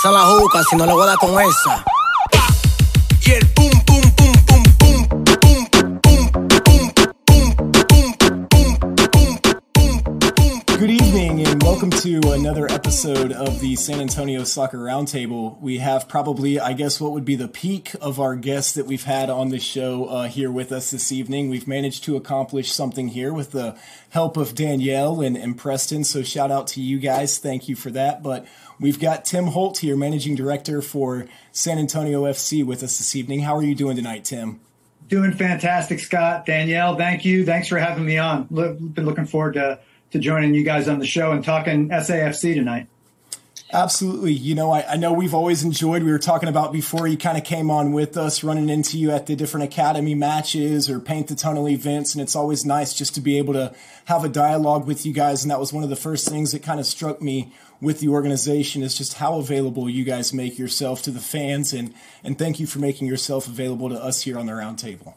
pasa la juca si no le voy a dar con esa. Welcome to another episode of the San Antonio Soccer Roundtable. We have probably, I guess, what would be the peak of our guests that we've had on the show uh, here with us this evening. We've managed to accomplish something here with the help of Danielle and, and Preston, so shout out to you guys. Thank you for that. But we've got Tim Holt here, Managing Director for San Antonio FC, with us this evening. How are you doing tonight, Tim? Doing fantastic, Scott. Danielle, thank you. Thanks for having me on. Look, been looking forward to to joining you guys on the show and talking SAFC tonight. Absolutely. You know, I, I, know we've always enjoyed, we were talking about before you kind of came on with us, running into you at the different academy matches or paint the tunnel events. And it's always nice just to be able to have a dialogue with you guys. And that was one of the first things that kind of struck me with the organization is just how available you guys make yourself to the fans. And, and thank you for making yourself available to us here on the roundtable.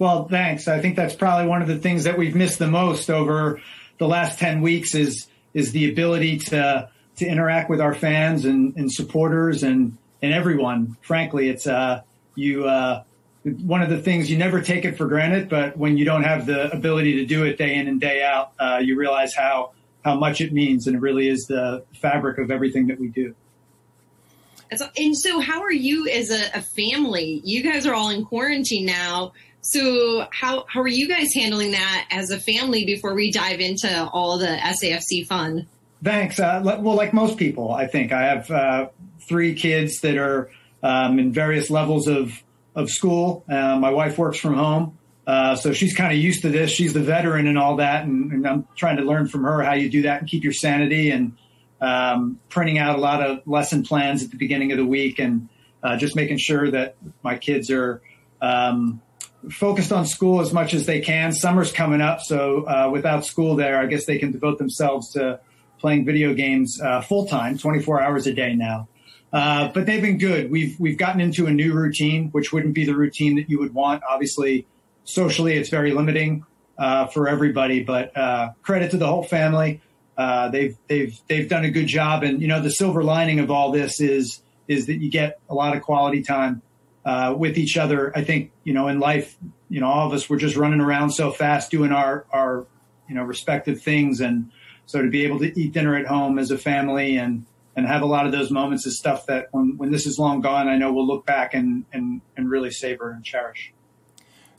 Well, thanks. I think that's probably one of the things that we've missed the most over the last 10 weeks is is the ability to to interact with our fans and, and supporters and and everyone. Frankly, it's uh you uh one of the things you never take it for granted, but when you don't have the ability to do it day in and day out, uh, you realize how how much it means, and it really is the fabric of everything that we do. And so, how are you as a, a family? You guys are all in quarantine now. So how how are you guys handling that as a family before we dive into all the SAFC fun? Thanks. Uh, well, like most people, I think I have uh, three kids that are um, in various levels of of school. Uh, my wife works from home, uh, so she's kind of used to this. She's the veteran and all that, and, and, I'm trying to learn from her how you do that and keep your sanity and um, printing out a lot of lesson plans at the beginning of the week and uh, just making sure that my kids are. Um, focused on school as much as they can. Summer's coming up, so uh, without school there, I guess they can devote themselves to playing video games uh, full time, 24 hours a day now. Uh, but they've been good. We've we've gotten into a new routine, which wouldn't be the routine that you would want. Obviously, socially, it's very limiting uh, for everybody. But uh, credit to the whole family. Uh, they've they've they've done a good job, and you know the silver lining of all this is is that you get a lot of quality time uh, with each other. I think you know in life, you know, all of us we're just running around so fast doing our our you know respective things, and so to be able to eat dinner at home as a family and and have a lot of those moments is stuff that when when this is long gone, I know we'll look back and and and really savor and cherish.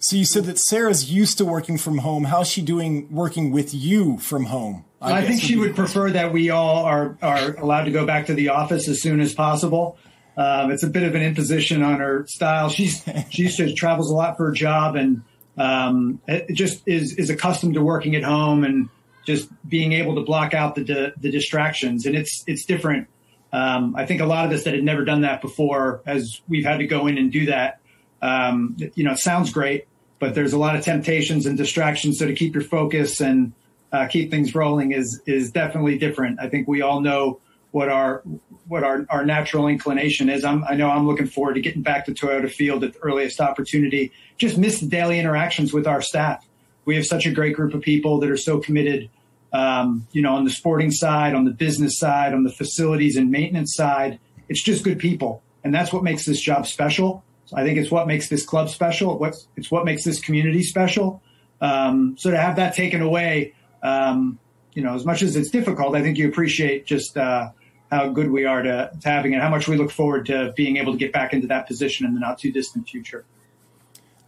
So you said that Sarah's used to working from home. How's she doing working with you from home? I, I think she would prefer that we all are are allowed to go back to the office as soon as possible. Um, it's a bit of an imposition on her style. She's she used to travels a lot for her job and um, it just is is accustomed to working at home and just being able to block out the the distractions. And it's it's different. Um, I think a lot of us that had never done that before, as we've had to go in and do that, um, you know, it sounds great, but there's a lot of temptations and distractions. So to keep your focus and uh, keep things rolling is is definitely different. I think we all know what our what our, our natural inclination is. I'm, I know I'm looking forward to getting back to Toyota Field at the earliest opportunity. Just miss the daily interactions with our staff. We have such a great group of people that are so committed, um, you know, on the sporting side, on the business side, on the facilities and maintenance side. It's just good people, and that's what makes this job special. So I think it's what makes this club special. What's it's what makes this community special. Um, so to have that taken away, um, you know, as much as it's difficult, I think you appreciate just uh, how good we are to, to having it, how much we look forward to being able to get back into that position in the not too distant future.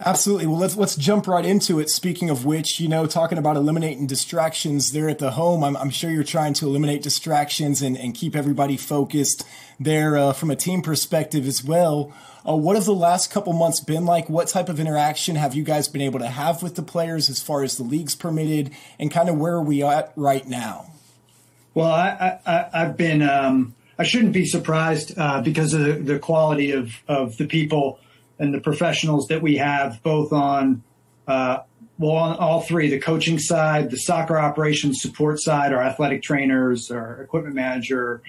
Absolutely. Well, let's let's jump right into it. Speaking of which, you know, talking about eliminating distractions there at the home, I'm, I'm sure you're trying to eliminate distractions and, and keep everybody focused there uh, from a team perspective as well. Uh, what have the last couple months been like? What type of interaction have you guys been able to have with the players as far as the leagues permitted, and kind of where are we at right now? Well, I, I've been. Um, I shouldn't be surprised uh, because of the, the, quality of, of the people and the professionals that we have, both on uh, well, on all three: the coaching side, the soccer operations support side, our athletic trainers, our equipment manager,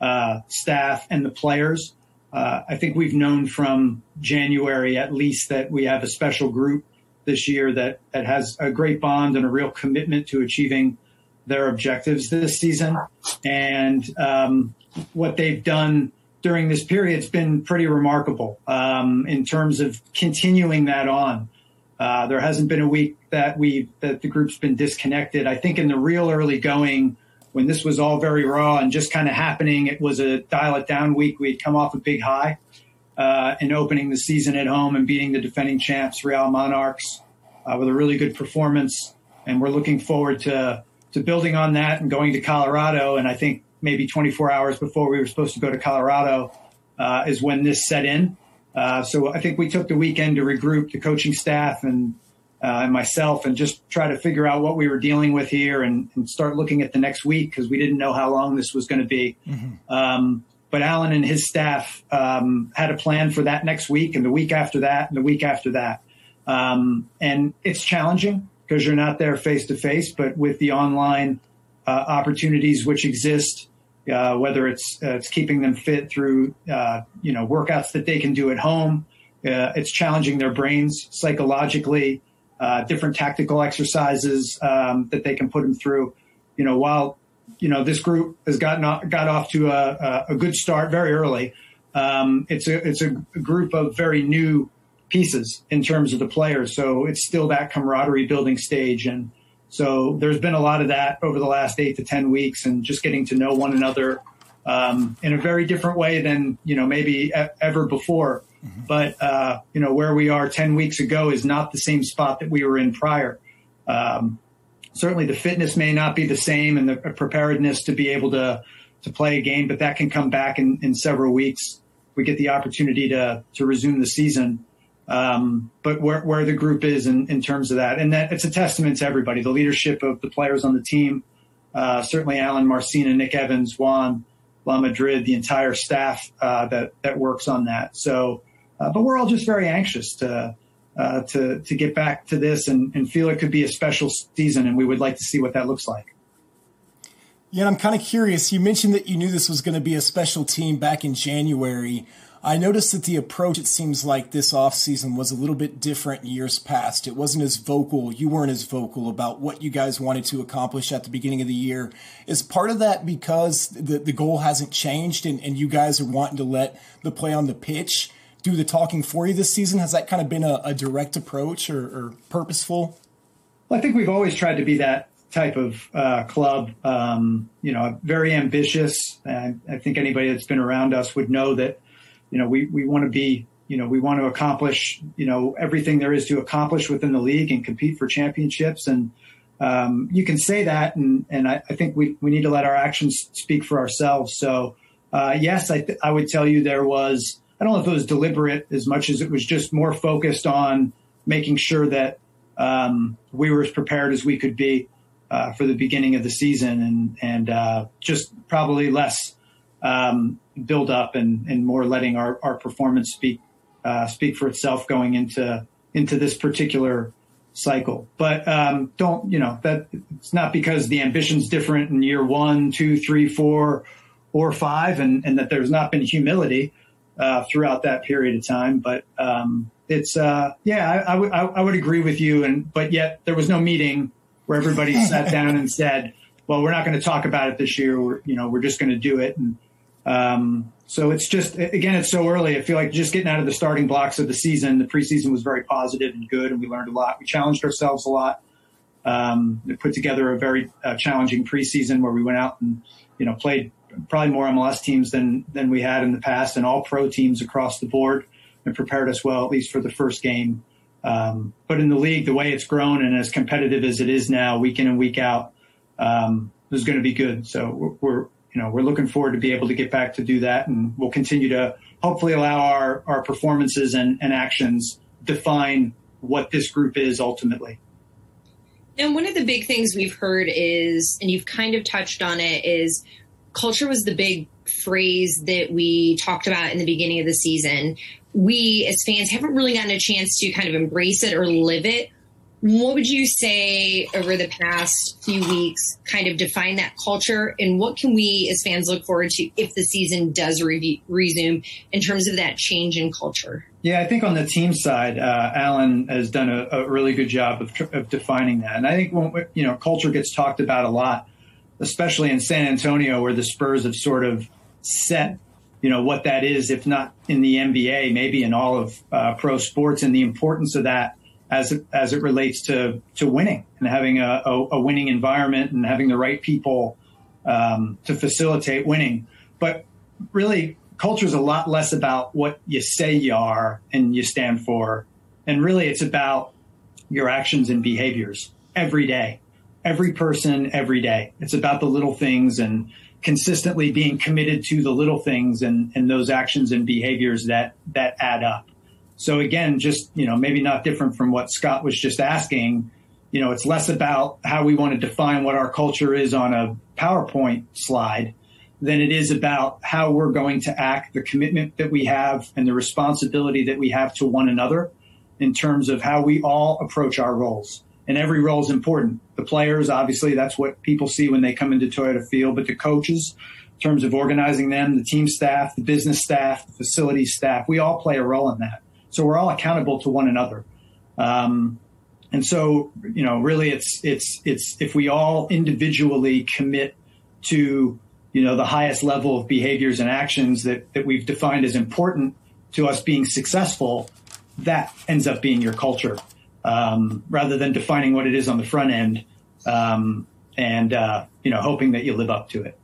uh, staff, and the players. Uh, I think we've known from January at least that we have a special group this year that that has a great bond and a real commitment to achieving their objectives this season. And um, what they've done during this period has been pretty remarkable um, in terms of continuing that on. Uh, there hasn't been a week that we that the group's been disconnected. I think in the real early going, when this was all very raw and just kind of happening, it was a dial it down week. We'd come off a big high uh, in opening the season at home and beating the defending champs Real Monarchs uh, with a really good performance, and we're looking forward to to building on that and going to Colorado. And I think maybe 24 hours before we were supposed to go to Colorado uh, is when this set in. Uh, so I think we took the weekend to regroup the coaching staff and uh, and myself and just try to figure out what we were dealing with here and, and start looking at the next week because we didn't know how long this was going to be. Mm-hmm. Um, but Alen and his staff um, had a plan for that next week and the week after that and the week after that. Um, and it's challenging because you're not there face to face, but with the online uh, opportunities which exist, uh, whether it's uh, it's keeping them fit through uh, you know workouts that they can do at home. Uh, it's challenging their brains psychologically. Uh, different tactical exercises um, that they can put them through. You know, while you know this group has gotten off, got off to a, a good start very early. Um, it's a it's a group of very new pieces in terms of the players, so it's still that camaraderie building stage and so there's been a lot of that over the last eight to 10 weeks and just getting to know one another um, in a very different way than, you know, maybe e- ever before. Mm-hmm. But, uh, you know, where we are 10 weeks ago is not the same spot that we were in prior. Um, certainly the fitness may not be the same and the preparedness to be able to, to play a game, but that can come back in, in several weeks. We get the opportunity to, to resume the season. Um, but where, where the group is in, in terms of that, and that it's a testament to everybody, the leadership of the players on the team, uh, certainly Alen Marcina, Nick Evans, Juan, Lamadrid, the entire staff uh, that that works on that. So, uh, but we're all just very anxious to uh, to to get back to this and, and feel it could be a special season, and we would like to see what that looks like. Yeah, I'm kind of curious. You mentioned that you knew this was going to be a special team back in January. I noticed that the approach, it seems like this offseason was a little bit different years past. It wasn't as vocal. You weren't as vocal about what you guys wanted to accomplish at the beginning of the year. Is part of that because the, the goal hasn't changed and, and you guys are wanting to let the play on the pitch do the talking for you this season? Has that kind of been a, a direct approach or, or, purposeful? Well, I think we've always tried to be that type of uh, club. Um, you know, very ambitious. And I think anybody that's been around us would know that you know, we, we want to be, you know, we want to accomplish, you know, everything there is to accomplish within the league and compete for championships. And um, you can say that, and, and I, I, think we, we need to let our actions speak for ourselves. So, uh, yes, I, th- I would tell you there was, I don't know if it was deliberate as much as it was just more focused on making sure that um, we were as prepared as we could be uh, for the beginning of the season and, and uh, just probably less um, build up and, and more letting our, our performance speak uh, speak for itself going into into this particular cycle. But um, don't you know that it's not because the ambition's different in year one, two, three, four, or five, and, and that there's not been humility uh, throughout that period of time. But um, it's uh, yeah, I, I, w- I would I would agree with you, and but yet there was no meeting where everybody sat down and said, "Well, we're not going to talk about it this year. We're you know we're just going to do it." And um, so it's just again, it's so early. I feel like just getting out of the starting blocks of the season. The preseason was very positive and good, and we learned a lot. We challenged ourselves a lot. Um, we put together a very uh, challenging preseason where we went out and you know played probably more MLS teams than than we had in the past, and all pro teams across the board, and prepared us well at least for the first game. Um, but in the league, the way it's grown and as competitive as it is now, week in and week out, um, is going to be good. So we're, we're you know, we're looking forward to be able to get back to do that, and we'll continue to hopefully allow our our performances and, and actions define what this group is ultimately. And one of the big things we've heard is, and you've kind of touched on it, is culture was the big phrase that we talked about in the beginning of the season. We as fans haven't really gotten a chance to kind of embrace it or live it what would you say over the past few weeks kind of define that culture? And what can we as fans look forward to if the season does re- resume in terms of that change in culture? Yeah i think on the team side uh, alen has done a, a, really good job of, of defining that. And i think when you know culture gets talked about a lot especially in san antonio where the spurs have sort of set you know what that is, if not in the NBA, maybe in all of uh, pro sports, and the importance of that as it, as it relates to to winning and having a, a, a winning environment and having the right people um, to facilitate winning. But really, culture is a lot less about what you say you are and you stand for, and really, it's about your actions and behaviors every day, every person, every day. It's about the little things and consistently being committed to the little things and, and those actions and behaviors that that add up. So again, just, you know, maybe not different from what Scott was just asking. You know, it's less about how we want to define what our culture is on a PowerPoint slide than it is about how we're going to act, the commitment that we have and the responsibility that we have to one another in terms of how we all approach our roles. And every role is important. The players, obviously, that's what people see when they come into Toyota Field, but the coaches, in terms of organizing them, the team staff, the business staff, the facility staff, we all play a role in that. So we're all accountable to one another. Um, and so, you know, really it's, it's, it's, if we all individually commit to, you know, the highest level of behaviors and actions that, that we've defined as important to us being successful, that ends up being your culture. Um, rather than defining what it is on the front end, um, and, uh, you know, hoping that you live up to it.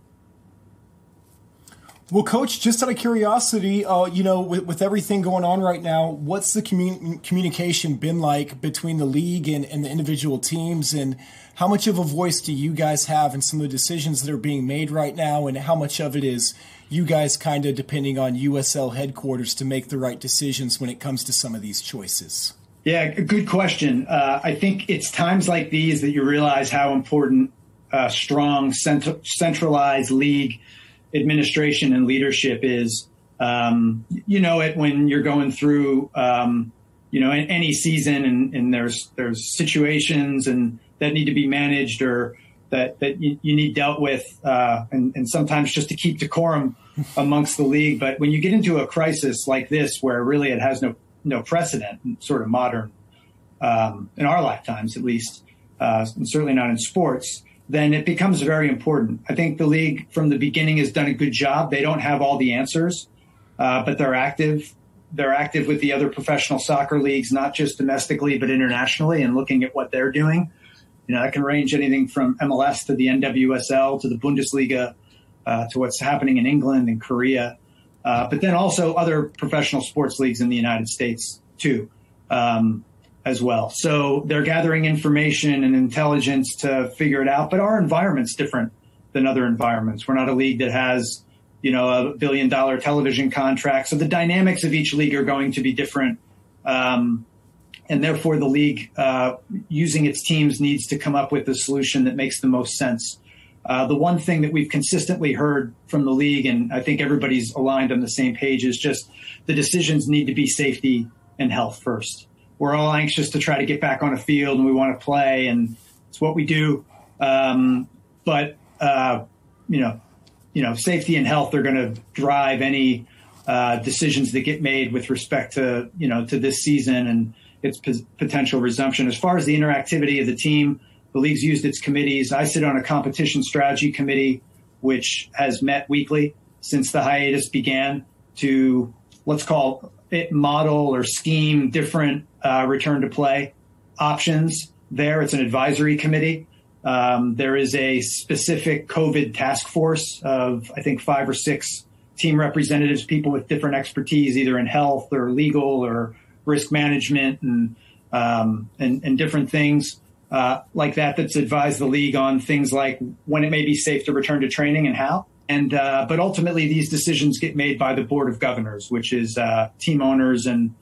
Well, Coach, just out of curiosity, uh, you know, with, with, everything going on right now, what's the commun- communication been like between the league and, and, the individual teams? And how much of a voice do you guys have in some of the decisions that are being made right now? And how much of it is you guys kind of depending on USL headquarters to make the right decisions when it comes to some of these choices? Yeah, good question. Uh, I think it's times like these that you realize how important uh, strong, cent- centralized league administration and leadership is. Um, you know it when you're going through, um, you know, any season, and, and, there's there's situations and that need to be managed or that that you, you need dealt with, uh, and, and sometimes just to keep decorum amongst the league. But when you get into a crisis like this, where really it has no no precedent, sort of modern, um, in our lifetimes at least, uh, and certainly not in sports then it becomes very important. I think the league from the beginning has done a good job. They don't have all the answers, uh, but they're active. They're active with the other professional soccer leagues, not just domestically, but internationally, and looking at what they're doing. You know, that can range anything from MLS to the NWSL to the Bundesliga uh, to what's happening in England and Korea, uh, but then also other professional sports leagues in the United States too. Um, as well. So they're gathering information and intelligence to figure it out. But our environment's different than other environments. We're not a league that has, you know, a billion dollar television contract. So the dynamics of each league are going to be different. Um, and therefore the league, uh, using its teams needs to come up with a solution that makes the most sense. Uh, the one thing that we've consistently heard from the league, and I think everybody's aligned on the same page, is just the decisions need to be safety and health first we're all anxious to try to get back on a field and we want to play and it's what we do. Um, but, uh, you know, you know, safety and health are going to drive any, uh, decisions that get made with respect to, you know, to this season and its p- potential resumption. As far as the interactivity of the team, the league's used its committees. I sit on a competition strategy committee, which has met weekly since the hiatus began to let's call it model or scheme different uh, return to play options there. It's an advisory committee. Um, there is a specific COVID task force of, I think, five or six team representatives, people with different expertise, either in health or legal or risk management and um, and, and, different things uh, like that. That's advised the league on things like when it may be safe to return to training and how. And uh, but ultimately, these decisions get made by the board of governors, which is uh, team owners and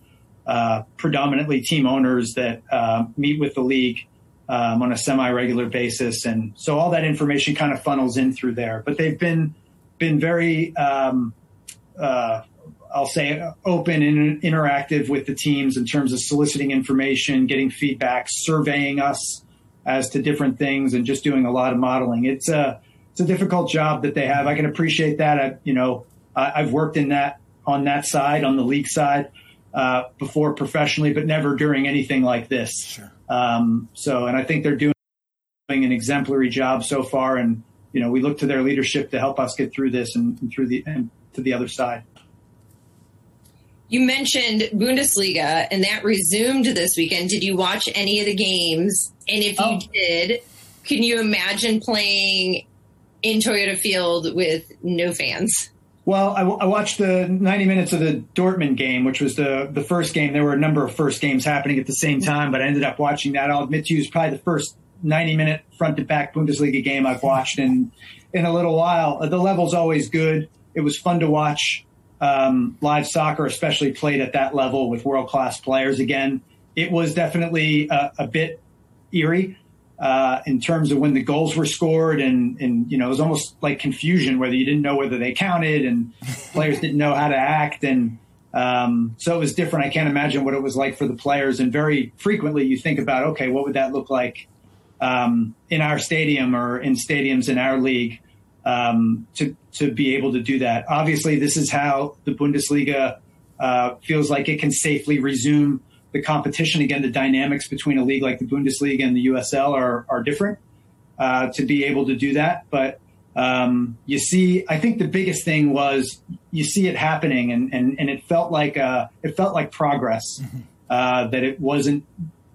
uh, predominantly team owners that uh, meet with the league um, on a semi-regular basis, and so all that information kind of funnels in through there. But they've been been very, um, uh, I'll say, open and interactive with the teams in terms of soliciting information, getting feedback, surveying us as to different things, and just doing a lot of modeling. It's a it's a difficult job that they have. I can appreciate that. I, you know, I, I've worked in that on that side, on the league side uh, before professionally, but never during anything like this. Sure. Um, so, and I think they're doing an exemplary job so far. And, you know, we look to their leadership to help us get through this and, and through the, and to the other side. You mentioned Bundesliga, and that resumed this weekend. Did you watch any of the games? And if you Oh. did, can you imagine playing in Toyota Field with no fans? Well, I, I watched the 90 minutes of the Dortmund game, which was the the first game. There were a number of first games happening at the same time, but I ended up watching that. I'll admit to you, it's probably the first 90 minute front to back Bundesliga game I've watched in in a little while. The level's always good. It was fun to watch um, live soccer, especially played at that level with world class players. Again, it was definitely a, a bit eerie uh, in terms of when the goals were scored, and and you know it was almost like confusion whether you didn't know whether they counted, and players didn't know how to act, and um, so it was different. I can't imagine what it was like for the players, and very frequently you think about, okay, what would that look like um, in our stadium or in stadiums in our league um, to to be able to do that. Obviously, this is how the Bundesliga uh, feels like it can safely resume the competition again. The dynamics between a league like the Bundesliga and the USL are are different uh, to be able to do that. But um, you see, I think the biggest thing was you see it happening, and and, and it felt like uh, it felt like progress. Uh, that it wasn't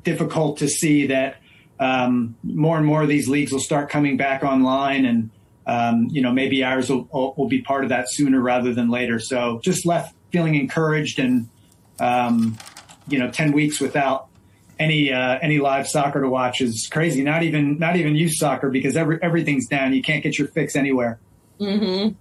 difficult to see that um, more and more of these leagues will start coming back online, and um, you know maybe ours will, will be part of that sooner rather than later. So just left feeling encouraged, and um, you know, ten weeks without any uh, any live soccer to watch is crazy. Not even not even youth soccer because every, everything's down. You can't get your fix anywhere. Mm-hmm.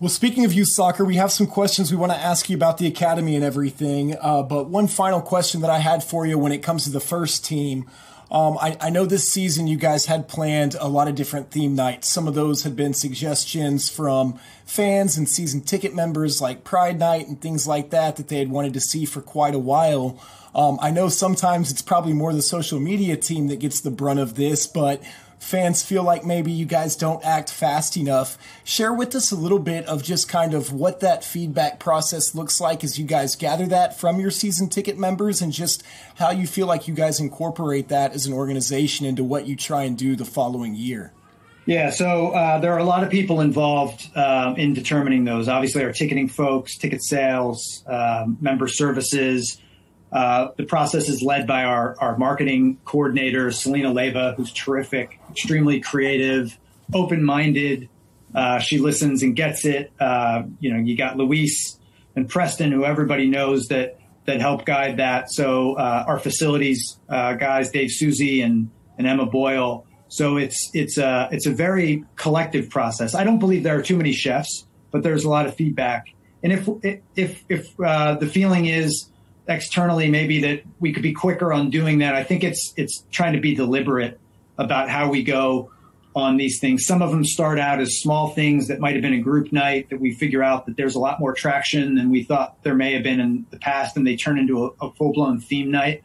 Well, speaking of youth soccer, we have some questions we want to ask you about the academy and everything. Uh, but one final question that I had for you when it comes to the first team. Um, I, I know this season you guys had planned a lot of different theme nights. Some of those had been suggestions from fans and season ticket members, like Pride Night and things like that, that they had wanted to see for quite a while. Um, I know sometimes it's probably more the social media team that gets the brunt of this, but fans feel like maybe you guys don't act fast enough. Share with us a little bit of just kind of what that feedback process looks like as you guys gather that from your season ticket members and just how you feel like you guys incorporate that as an organization into what you try and do the following year. Yeah, so uh, there are a lot of people involved um, in determining those. Obviously, our ticketing folks, ticket sales, um, member services. Uh, the process is led by our, our marketing coordinator, Selena Leva, who's terrific, extremely creative, open minded. Uh, she listens and gets it. Uh, you know, you got Luis and Preston, who everybody knows that that help guide that. So uh, our facilities uh, guys, Dave Susie and and Emma Boyle. So it's it's a it's a very collective process. I don't believe there are too many chefs, but there's a lot of feedback. And if if if uh, the feeling is externally maybe that we could be quicker on doing that, I think it's it's trying to be deliberate about how we go on these things. Some of them start out as small things that might have been a group night that we figure out that there's a lot more traction than we thought there may have been in the past, and they turn into a, a full blown theme night.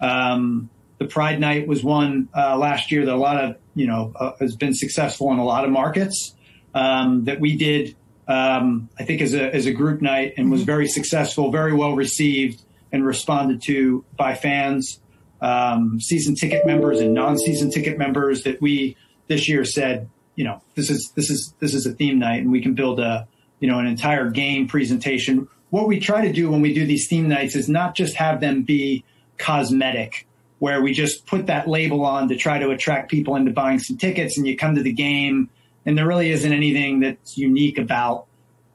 Um, the Pride Night was one uh, last year that a lot of you know uh, has been successful in a lot of markets um, that we did. Um, I think as a as a group night and was very successful, very well received and responded to by fans, um, season ticket members and non-season ticket members. That we this year said, you know, this is this is this is a theme night, and we can build a you know an entire game presentation. What we try to do when we do these theme nights is not just have them be cosmetic where we just put that label on to try to attract people into buying some tickets and you come to the game and there really isn't anything that's unique about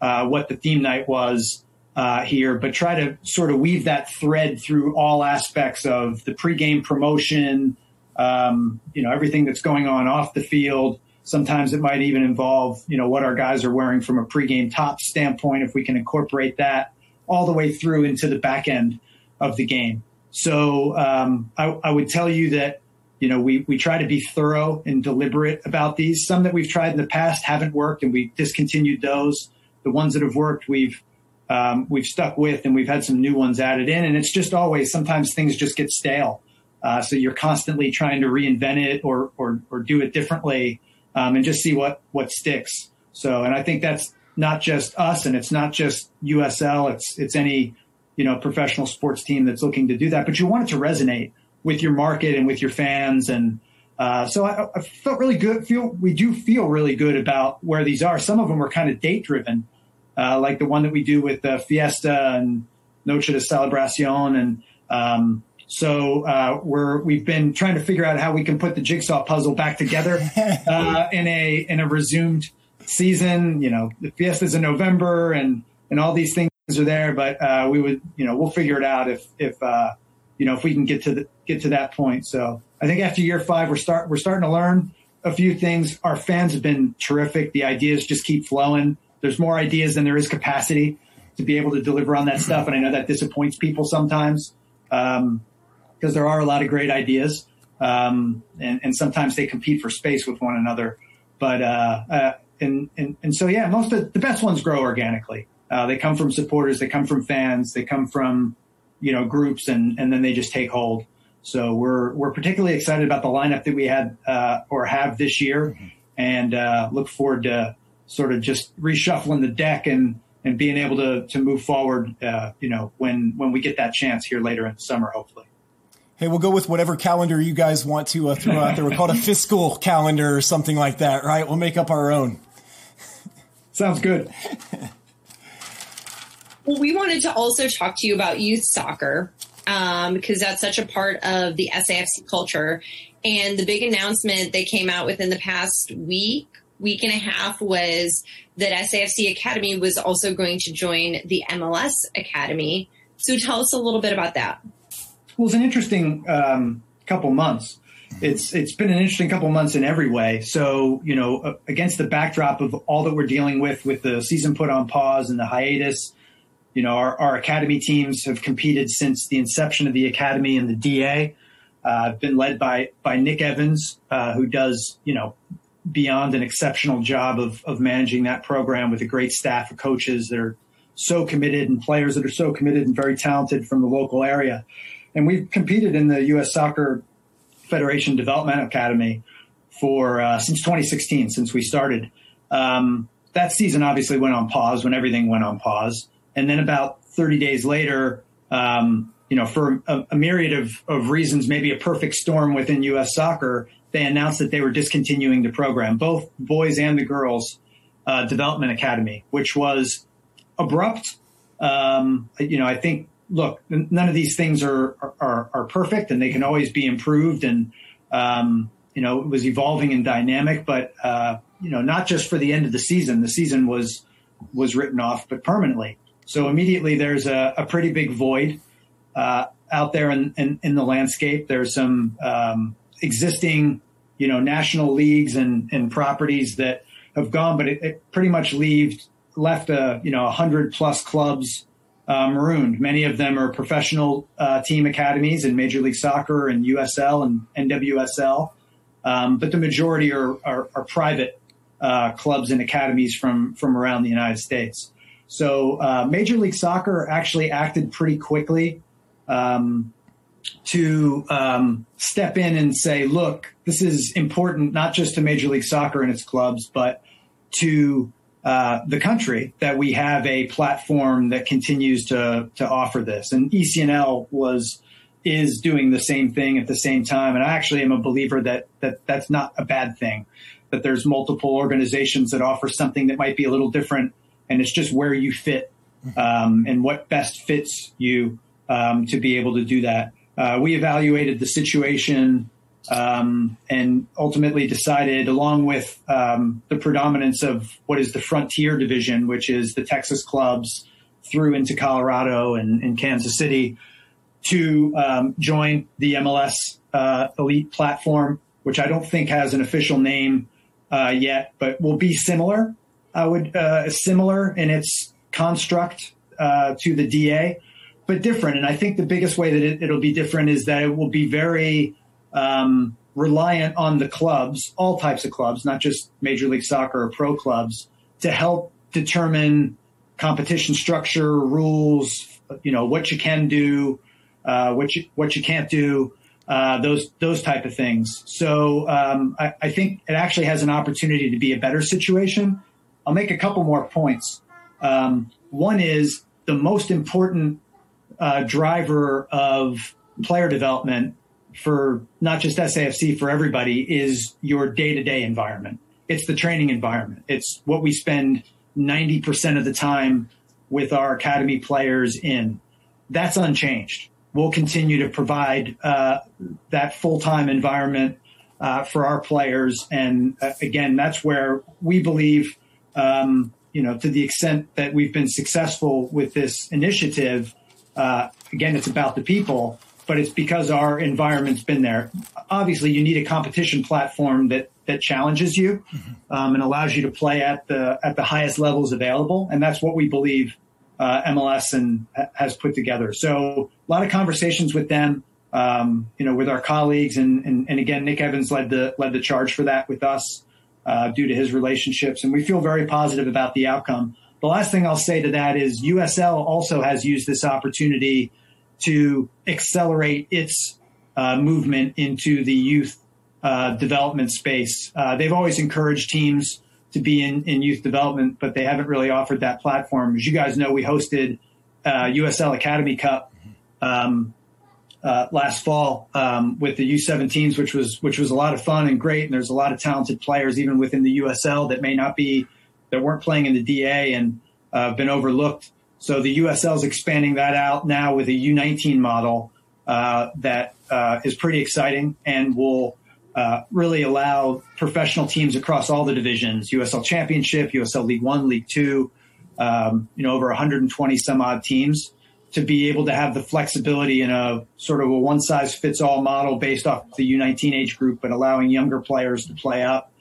uh, what the theme night was uh, here, but try to sort of weave that thread through all aspects of the pregame promotion, um, you know, everything that's going on off the field. Sometimes it might even involve, you know, what our guys are wearing from a pregame top standpoint, if we can incorporate that all the way through into the back end of the game. So um, I, I, would tell you that you know we we try to be thorough and deliberate about these. Some that we've tried in the past haven't worked, and we discontinued those. The ones that have worked, we've um, we've stuck with, and we've had some new ones added in. And it's just always sometimes things just get stale, uh, so you're constantly trying to reinvent it or or, or do it differently, um, and just see what what sticks. So, and I think that's not just us, and it's not just USL. It's it's any you know, professional sports team that's looking to do that, but you want it to resonate with your market and with your fans. And uh, so I, I, felt really good. Feel we do feel really good about where these are. Some of them are kind of date driven. Uh, like the one that we do with the Fiesta and Noche de Celebración. And um, so uh, we're we've been trying to figure out how we can put the jigsaw puzzle back together uh, in a in a resumed season. You know, the Fiesta's in November, and and all these things are there. But uh, we would, you know, we'll figure it out if if uh, you know if we can get to the, get to that point. So I think after year five, we're start we're starting to learn a few things. Our fans have been terrific. The ideas just keep flowing. There's more ideas than there is capacity to be able to deliver on that stuff, and I know that disappoints people sometimes. Um, because there are a lot of great ideas, um, and, and, sometimes they compete for space with one another. But uh, uh, and, and and so yeah, most of the best ones grow organically. Uh, they come from supporters, they come from fans, they come from you know groups, and and then they just take hold. So we're we're particularly excited about the lineup that we had uh, or have this year, and uh, look forward to sort of just reshuffling the deck and and being able to to move forward. Uh, you know when when we get that chance here later in the summer, hopefully. Hey, we'll go with whatever calendar you guys want to uh, throw out there. We'll call it a fiscal calendar or something like that, right? We'll make up our own. Sounds good. well, we wanted to also talk to you about youth soccer um, because that's such a part of the SAFC culture. And the big announcement they came out within the past week, week and a half was that SAFC Academy was also going to join the MLS Academy. So tell us a little bit about that. Well, it's an interesting um, couple months. It's it's been an interesting couple months in every way. So you know, uh, against the backdrop of all that we're dealing with, with the season put on pause and the hiatus, you know, our, our academy teams have competed since the inception of the academy and the DA. Uh, been led by by Nick Evans, uh, who does you know beyond an exceptional job of of managing that program with a great staff of coaches that are so committed and players that are so committed and very talented from the local area. And we've competed in the U.S. Soccer Federation Development Academy for uh, since 2016, since we started. Um, that season obviously went on pause when everything went on pause, and then about 30 days later, um, you know, for a, a myriad of, of reasons, maybe a perfect storm within U.S. Soccer, they announced that they were discontinuing the program, both boys and the girls uh, development academy, which was abrupt. Um, you know, I think look, none of these things are, are, are perfect and they can always be improved. And, um, you know, it was evolving and dynamic, but, uh, you know, not just for the end of the season, the season was, was written off, but permanently. So immediately there's a, a pretty big void, uh, out there in, in, in, the landscape. There's some, um, existing, you know, national leagues and, and properties that have gone, but it, it pretty much leaved, left a, you know, a hundred plus clubs, uh, marooned. Many of them are professional uh, team academies in Major League Soccer and USL and NWSL, um, but the majority are, are, are private uh, clubs and academies from from around the United States. So uh, Major League Soccer actually acted pretty quickly um, to um, step in and say, "Look, this is important not just to Major League Soccer and its clubs, but to uh, the country that we have a platform that continues to to offer this. And ECNL was is doing the same thing at the same time. And I actually am a believer that that that's not a bad thing. That there's multiple organizations that offer something that might be a little different, and it's just where you fit um, and what best fits you um, to be able to do that. Uh, we evaluated the situation um, and ultimately decided, along with um, the predominance of what is the frontier division, which is the Texas clubs through into Colorado and, and Kansas City, to um, join the MLS uh, Elite platform, which I don't think has an official name uh, yet, but will be similar. I would uh, similar in its construct uh, to the DA, but different. And I think the biggest way that it, it'll be different is that it will be very um, reliant on the clubs, all types of clubs, not just Major League Soccer or pro clubs, to help determine competition structure, rules, you know, what you can do, uh, what you what you can't do, uh, those those type of things. So um, I, I, think it actually has an opportunity to be a better situation. I'll make a couple more points. Um, one is the most important uh, driver of player development for not just SAFC, for everybody, is your day to day environment. It's the training environment. It's what we spend 90% of the time with our academy players in. That's unchanged. We'll continue to provide uh, that full time environment uh, for our players. And uh, again, that's where we believe, um, you know, to the extent that we've been successful with this initiative, uh, again, it's about the people, but it's because our environment's been there. Obviously, you need a competition platform that that challenges you um, and allows you to play at the at the highest levels available, and that's what we believe uh, MLS and has put together. So a lot of conversations with them, um, you know, with our colleagues, and, and and again, Nick Evans led the led the charge for that with us uh, due to his relationships, and we feel very positive about the outcome. The last thing I'll say to that is USL also has used this opportunity to accelerate its uh, movement into the youth uh, development space. Uh, they've always encouraged teams to be in, in youth development, but they haven't really offered that platform. As you guys know, we hosted USL uh, Academy Cup um, uh, last fall um, with the U17s, which was which was a lot of fun and great. And there's a lot of talented players even within the USL that may not be that weren't playing in the DA and uh, been overlooked. So the USL is expanding that out now with a U19 model uh, that uh, is pretty exciting and will uh, really allow professional teams across all the divisions, USL Championship, USL League One, League Two, um, you know, over 120 some odd teams to be able to have the flexibility in a sort of a one size fits all model based off the U19 age group, but allowing younger players to play up.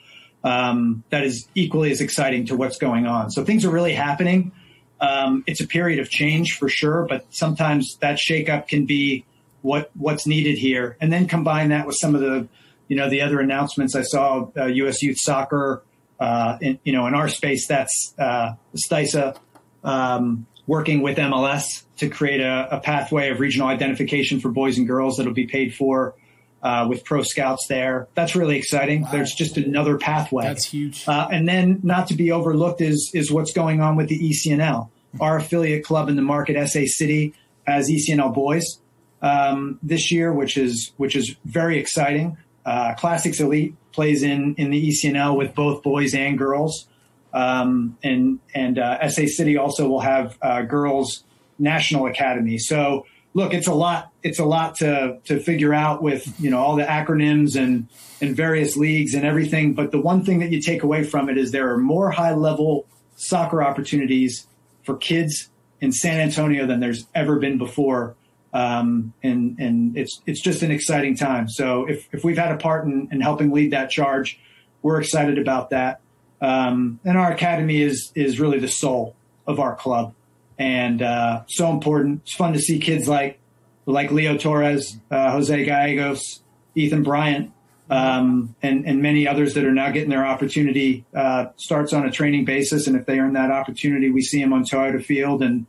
Um, that is equally as exciting to what's going on. So things are really happening. Um, it's a period of change for sure, but sometimes that shakeup can be what what's needed here, and then combine that with some of the you know, the other announcements I saw, uh, U.S. Youth Soccer, uh, in, you know, in our space, that's uh, STYSA um, working with MLS to create a, a, pathway of regional identification for boys and girls that'll be paid for uh, with pro scouts there. That's really exciting. Wow. There's just another pathway. That's huge. Uh, and then, not to be overlooked, is is what's going on with the ECNL. Our affiliate club in the market, SA City, as ECNL boys um, this year, which is which is very exciting. Uh, Classics Elite plays in in the ECNL with both boys and girls, um, and and uh, SA City also will have uh, girls national academy. So look, it's a lot. It's a lot to to figure out with you know all the acronyms and and various leagues and everything. But the one thing that you take away from it is there are more high level soccer opportunities for kids in San Antonio than there's ever been before. Um, and and it's it's just an exciting time. So if if we've had a part in, in helping lead that charge, we're excited about that. Um, and our academy is is really the soul of our club, and uh, so important. It's fun to see kids like like Leo Torres, uh, Jose Gallegos, Ethan Bryant, um, and and many others that are now getting their opportunity. Uh, starts on a training basis, and if they earn that opportunity, we see them on Toyota Field, and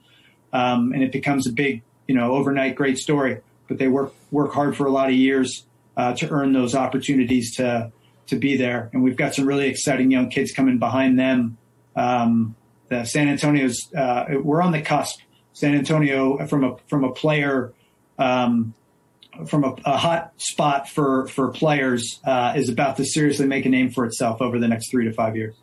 um, and it becomes a big you know, overnight great story, but they work work hard for a lot of years uh, to earn those opportunities to to be there. And we've got some really exciting young kids coming behind them. Um, the San Antonio's uh, we're on the cusp. San Antonio from a from a player um, from a, a, hot spot for for players uh, is about to seriously make a name for itself over the next three to five years.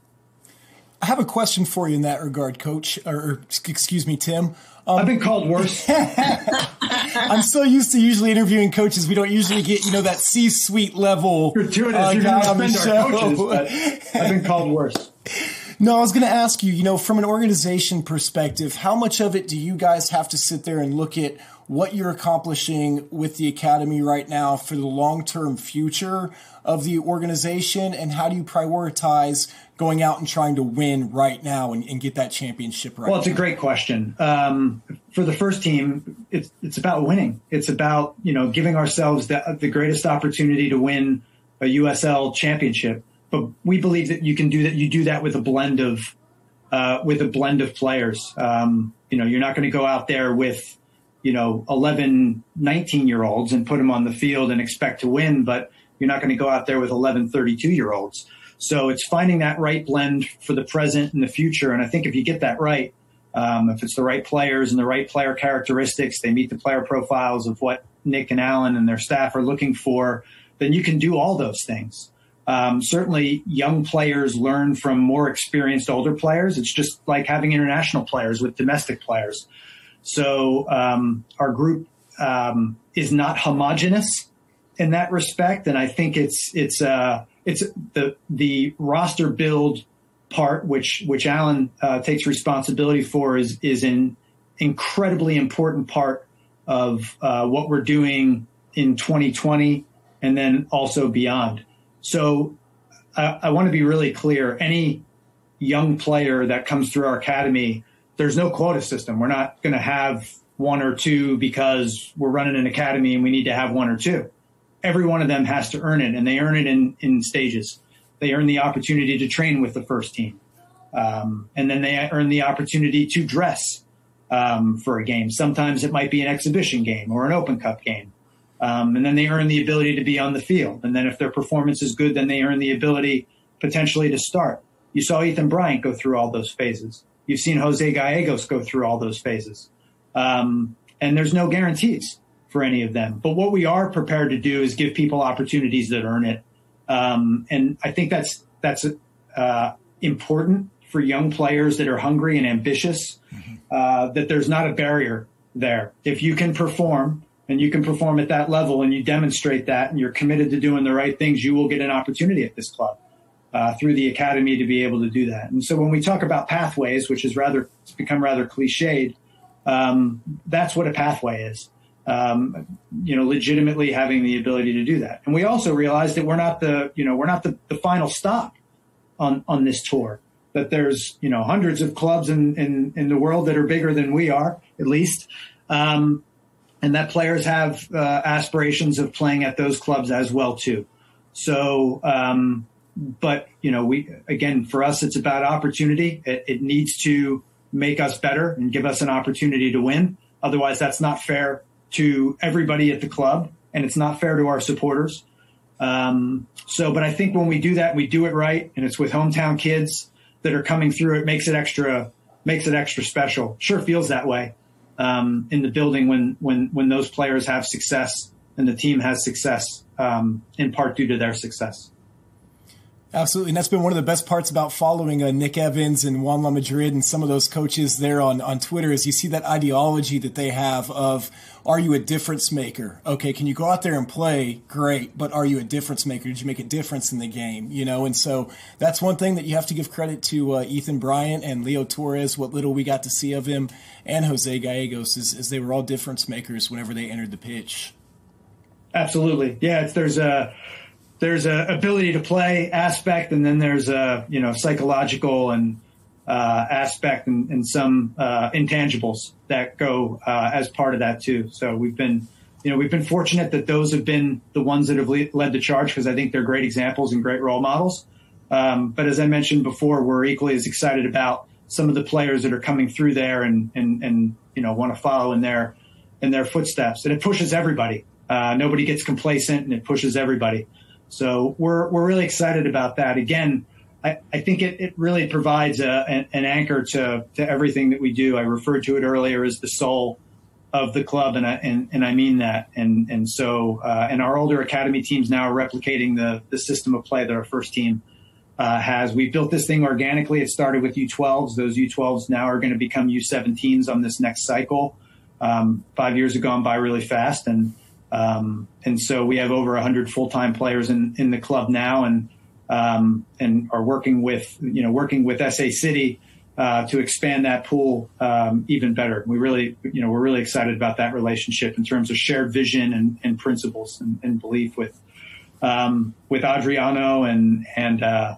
I have a question for you in that regard, Coach, or excuse me, Tim. Um, I've been called worse. I'm so used to usually interviewing coaches. We don't usually get, you know, that C-suite level gratuitous. Uh, You're on the show. Coaches, I've been called worse. No, I was going to ask you, you know, from an organization perspective, how much of it do you guys have to sit there and look at what you're accomplishing with the academy right now for the long-term future of the organization, and how do you prioritize going out and trying to win right now and, and get that championship right. Well, it's now? a great question. Um, for the first team, it's it's about winning. It's about you know giving ourselves the, the greatest opportunity to win a USL championship. But we believe that you can do that. You do that with a blend of uh, with a blend of players. Um, you know, you're not going to go out there with you know 11, 19 year olds and put them on the field and expect to win, but you're not going to go out there with 11, 32 year olds. So it's finding that right blend for the present and the future. And I think if you get that right, um, if it's the right players and the right player characteristics, they meet the player profiles of what Nick and Alen and their staff are looking for, then you can do all those things. Um, certainly, young players learn from more experienced older players. It's just like having international players with domestic players. So um, our group um, is not homogenous in that respect, and I think it's it's uh, it's the the roster build part, which which Alen uh, takes responsibility for, is is an incredibly important part of uh, what we're doing in 2020 and then also beyond. So I, I want to be really clear. Any young player that comes through our academy, there's no quota system. We're not going to have one or two because we're running an academy and we need to have one or two. Every one of them has to earn it, and they earn it in, in stages. They earn the opportunity to train with the first team. Um, and then they earn the opportunity to dress um, for a game. Sometimes it might be an exhibition game or an Open Cup game. Um, and then they earn the ability to be on the field. And then if their performance is good, then they earn the ability potentially to start. You saw Ethan Bryant go through all those phases. You've seen Jose Gallegos go through all those phases. Um, and there's no guarantees for any of them. But what we are prepared to do is give people opportunities that earn it. Um, and I think that's that's uh, important for young players that are hungry and ambitious uh, that there's not a barrier there. If you can perform and you can perform at that level and you demonstrate that and you're committed to doing the right things, you will get an opportunity at this club uh, through the academy to be able to do that. And so when we talk about pathways, which is rather it's become rather cliched, um, that's what a pathway is. Um, you know, legitimately having the ability to do that. And we also realize that we're not the, you know, we're not the, the final stop on, on this tour that there's you know hundreds of clubs in in, in the world that are bigger than we are at least um, and that players have uh, aspirations of playing at those clubs as well too. So um, but you know we again for us it's about opportunity. It, it, needs to make us better and give us an opportunity to win. Otherwise that's not fair to everybody at the club and it's not fair to our supporters. Um, so but i think when we do that we do it right and it's with hometown kids that are coming through. It makes it extra makes it extra special. Sure feels that way um, in the building when when when those players have success and the team has success um, in part due to their success. Absolutely. And that's been one of the best parts about following uh, Nick Evans and Juan Lamadrid and some of those coaches there on, on Twitter is you see that ideology that they have of, are you a difference maker? Okay, can you go out there and play? Great. But are you a difference maker? Did you make a difference in the game? You know, and so that's one thing that you have to give credit to uh, Ethan Bryant and Leo Torres, what little we got to see of him, and Jose Gallegos, is, is they were all difference makers whenever they entered the pitch. Absolutely. Yeah, there's a there's a ability to play aspect, and then there's a you know psychological and uh, aspect and, and some uh, intangibles that go uh, as part of that too. So we've been you know we've been fortunate that those have been the ones that have led the charge because I think they're great examples and great role models. Um, but as I mentioned before, we're equally as excited about some of the players that are coming through there and and and you know want to follow in their in their footsteps, and it pushes everybody. Uh, nobody gets complacent, and it pushes everybody. So we're we're really excited about that. Again, I, I think it, it really provides a, an, an, anchor to to everything that we do. I referred to it earlier as the soul of the club, and I and, and I mean that. And and so uh, and our older academy teams now are replicating the the system of play that our first team uh, has. We built this thing organically. It started with U12s. Those U12s now are going to become U17s on this next cycle. Um, five years have gone by really fast, and um, and so we have over 100 full-time players in, in the club now, and um, and are working with you know working with SA City uh, to expand that pool um, even better. We really you know we're really excited about that relationship in terms of shared vision and, and principles and, and, belief with um, with Adriano and and uh,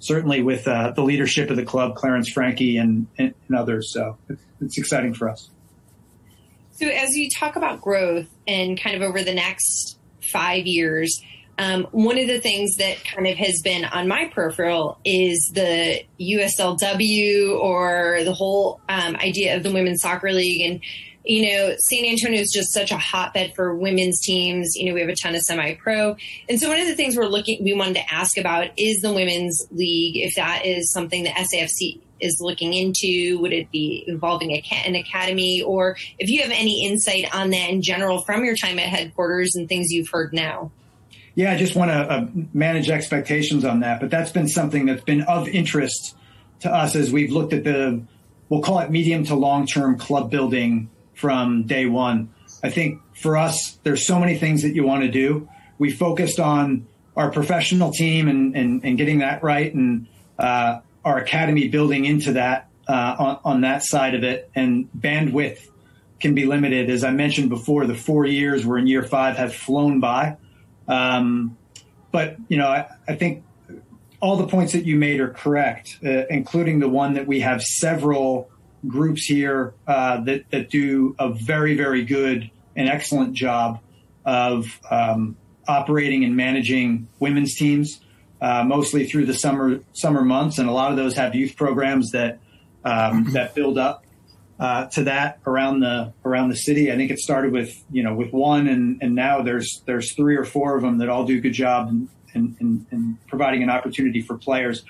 certainly with uh, the leadership of the club, Clarence Frankie and, and others. So it's, it's exciting for us. So, as you talk about growth and kind of over the next five years, um, one of the things that kind of has been on my peripheral is the USLW or the whole um, idea of the Women's Soccer League. And, you know, San Antonio is just such a hotbed for women's teams. You know, we have a ton of semi pro. And so, one of the things we're looking, we wanted to ask about is the Women's League, if that is something that SAFC is looking into? Would it be involving a, an academy? Or if you have any insight on that in general from your time at headquarters and things you've heard now? yeah, I just want to uh, manage expectations on that. But that's been something that's been of interest to us as we've looked at the, we'll call it medium to long term club building from day one. I think for us, there's so many things that you want to do. We focused on our professional team and, and, and getting that right and uh, our academy building into that uh, on, on that side of it. And bandwidth can be limited. As I mentioned before, the four years we're in year five have flown by. Um, but, you know, I, I, think all the points that you made are correct, uh, including the one that we have several groups here uh, that, that do a very, very good and excellent job of um, operating and managing women's teams, uh, mostly through the summer summer months, and a lot of those have youth programs that um, that build up uh, to that around the around the city. I think it started with you know with one, and and now there's there's three or four of them that all do a good job in, in, in, in providing an opportunity for players.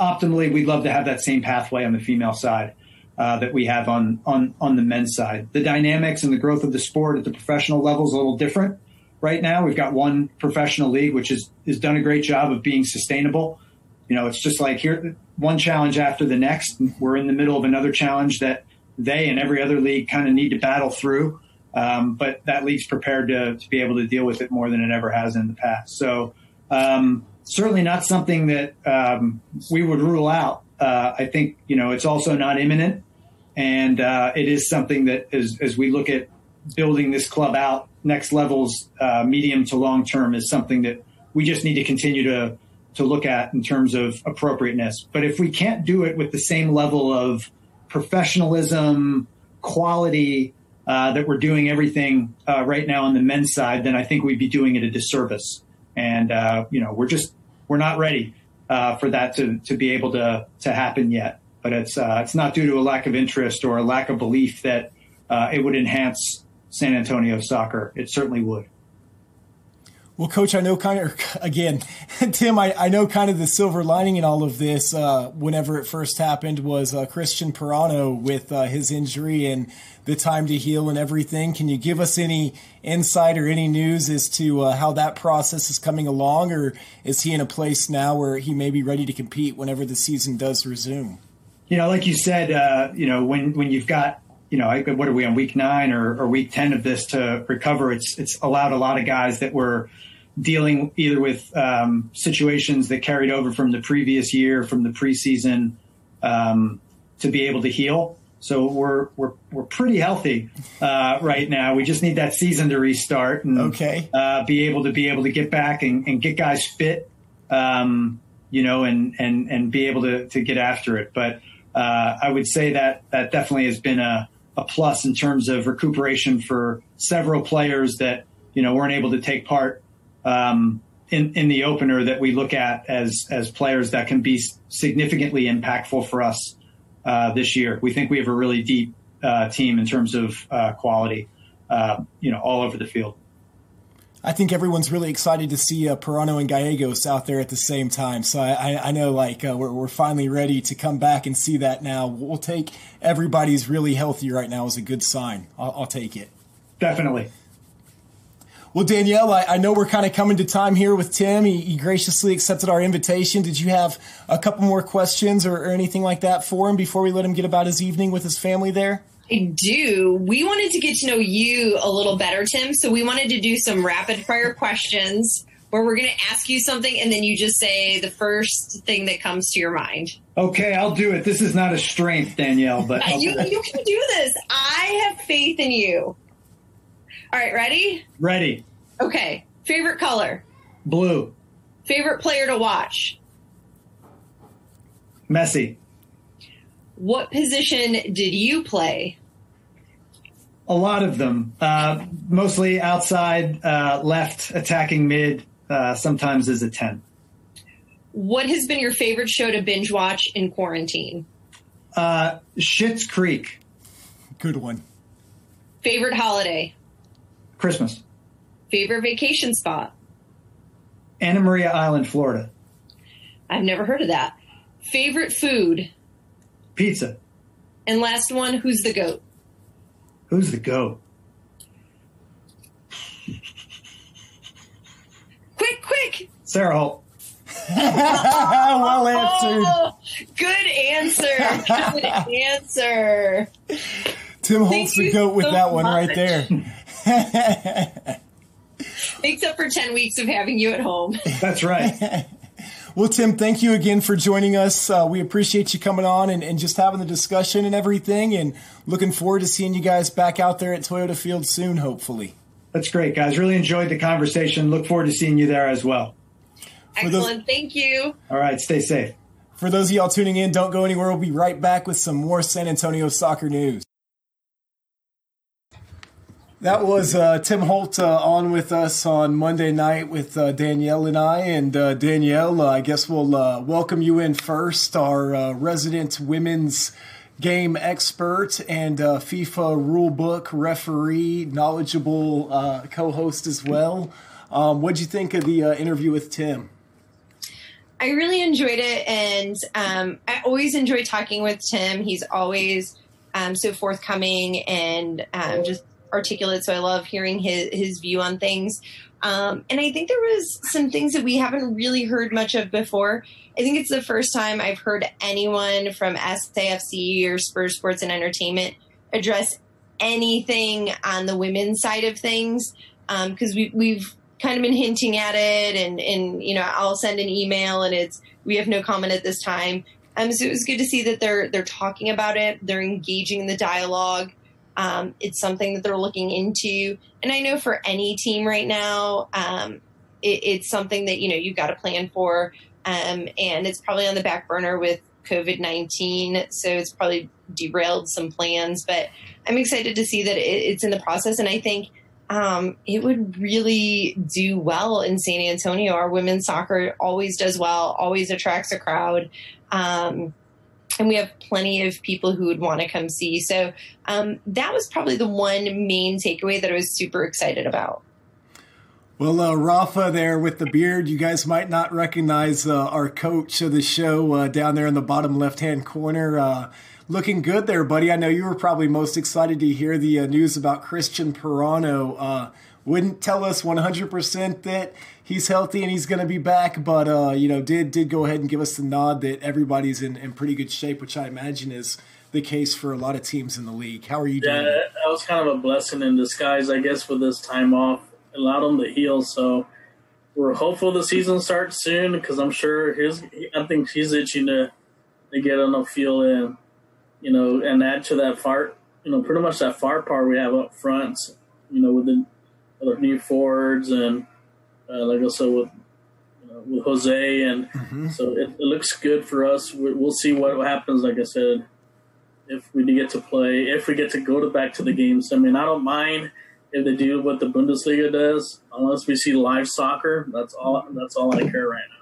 Optimally, we'd love to have that same pathway on the female side. Uh, that we have on on on the men's side. The dynamics and the growth of the sport at the professional level is a little different right now. We've got one professional league which has has done a great job of being sustainable. You know, it's just like here one challenge after the next. We're in the middle of another challenge that they and every other league kind of need to battle through. Um, but that league's prepared to, to be able to deal with it more than it ever has in the past. So um, certainly not something that um, we would rule out. Uh, I think you know it's also not imminent and uh, it is something that as, as we look at building this club out next levels uh, medium to long term is something that we just need to continue to to look at in terms of appropriateness. But if we can't do it with the same level of professionalism quality uh, that we're doing everything uh, right now on the men's side then i think we'd be doing it a disservice. And uh, you know we're just we're not ready uh, for that to, to be able to to happen yet. But it's uh, it's not due to a lack of interest or a lack of belief that uh, it would enhance San Antonio soccer. It certainly would. Well, Coach, I know kind of, again, Tim, I, I know kind of the silver lining in all of this, uh, whenever it first happened, was uh, Cristian Parano with uh, his injury and the time to heal and everything. Can you give us any insight or any news as to uh, how that process is coming along, or is he in a place now where he may be ready to compete whenever the season does resume? you know, like you said, uh, you know, when when you've got you know, what are we on week nine or, or, week ten of this to recover? It's it's allowed a lot of guys that were dealing either with um, situations that carried over from the previous year, from the preseason, um, to be able to heal. So we're we're we're pretty healthy uh, right now. We just need that season to restart and okay. uh, be able to be able to get back and, and get guys fit, um, you know, and and and be able to to get after it. But uh, I would say that that definitely has been a, a plus in terms of recuperation for several players that you know weren't able to take part um, in in the opener that we look at as as players that can be significantly impactful for us uh, this year. We think we have a really deep uh, team in terms of uh, quality, uh, you know, all over the field. I think everyone's really excited to see uh, Parano and Gallegos out there at the same time. So I, I know like uh, we're, we're finally ready to come back and see that now. We'll take everybody's really healthy right now as a good sign. I'll, I'll take it. Definitely. Well, Danielle, I, I, know we're kind of coming to time here with Tim. He, he, graciously accepted our invitation. Did you have a couple more questions or, or anything like that for him before we let him get about his evening with his family there? I do. We wanted to get to know you a little better, Tim. So we wanted to do some rapid fire questions where we're going to ask you something and then you just say the first thing that comes to your mind. Okay, I'll do it. This is not a strength, Danielle, but uh, you, you can do this. I have faith in you. All right, ready? Ready. Okay. Favorite color? Blue. Favorite player to watch? Messi. What position did you play? A lot of them, uh, mostly outside, uh, left, attacking mid, uh, sometimes as a 10. What has been your favorite show to binge watch in quarantine? Uh, Schitt's Creek. Good one. Favorite holiday? Christmas. Favorite vacation spot? Anna Maria Island, Florida. I've never heard of that. Favorite food? Pizza. And last one, who's the goat? Who's the goat? Quick, quick. Sarah Holt. well oh, answered. Oh, good answer. Good answer. Tim Holt's the goat with so that one right there. Makes up for 10 weeks of having you at home. That's right. Well, Tim, thank you again for joining us. Uh, we appreciate you coming on and, and just having the discussion and everything, and looking forward to seeing you guys back out there at Toyota Field soon, hopefully. That's great, guys. Really enjoyed the conversation. Look forward to seeing you there as well. those- Excellent. Thank you. All right. Stay safe. For those of y'all tuning in, don't go anywhere. We'll be right back with some more San Antonio soccer news. That was uh, Tim Holt uh, on with us on Monday night with uh, Danielle and I. And uh, Danielle, uh, I guess we'll uh, welcome you in first, our resident women's game expert and FIFA rulebook referee, knowledgeable co host as well. Um, what'd you think of the interview with Tim? I really enjoyed it, and um, I always enjoy talking with Tim. He's always um, so forthcoming and um, just articulate. So I love hearing his his view on things. Um, and I think there was some things that we haven't really heard much of before. I think it's the first time I've heard anyone from SAFC or Spurs Sports and Entertainment address anything on the women's side of things because we, we've kind of been hinting at it and, and you know I'll send an email and it's we have no comment at this time. Um, so it was good to see that they're they're talking about it, they're engaging in the dialogue. Um, it's something that they're looking into, and I know for any team right now, um, it, it's something that you know you've got to plan for, um, and it's probably on the back burner with COVID nineteen, so it's probably derailed some plans. But I'm excited to see that it, it's in the process, and I think um, it would really do well in San Antonio. Our women's soccer always does well, always attracts a crowd. Um, and we have plenty of people who would want to come see. So um, that was probably the one main takeaway that I was super excited about. Well, uh, Rafa there with the beard, you guys might not recognize uh, our coach of the show uh, down there in the bottom left hand corner. Uh, looking good there, buddy. I know you were probably most excited to hear the uh, news about Cristian Parano. Uh, wouldn't tell us 100% that he's healthy and he's going to be back, but uh, you know, did did go ahead and give us the nod that everybody's in, in pretty good shape, which I imagine is the case for a lot of teams in the league. How are you Yeah, doing? that was kind of a blessing in disguise, I guess, for this time off. Allowed him to heal, so we're hopeful the season starts soon because I'm sure his. I think he's itching to to get on the field and you know and add to that far, you know, pretty much that far part we have up front. You know, with the with our new forwards and uh, like I said with you know, with Jose and so it, it looks good for us. We, we'll see what happens. Like I said, if we do get to play, if we get to go to back to the games. I mean, I don't mind if they do what the Bundesliga does, unless we see live soccer. That's all. That's all I care right now.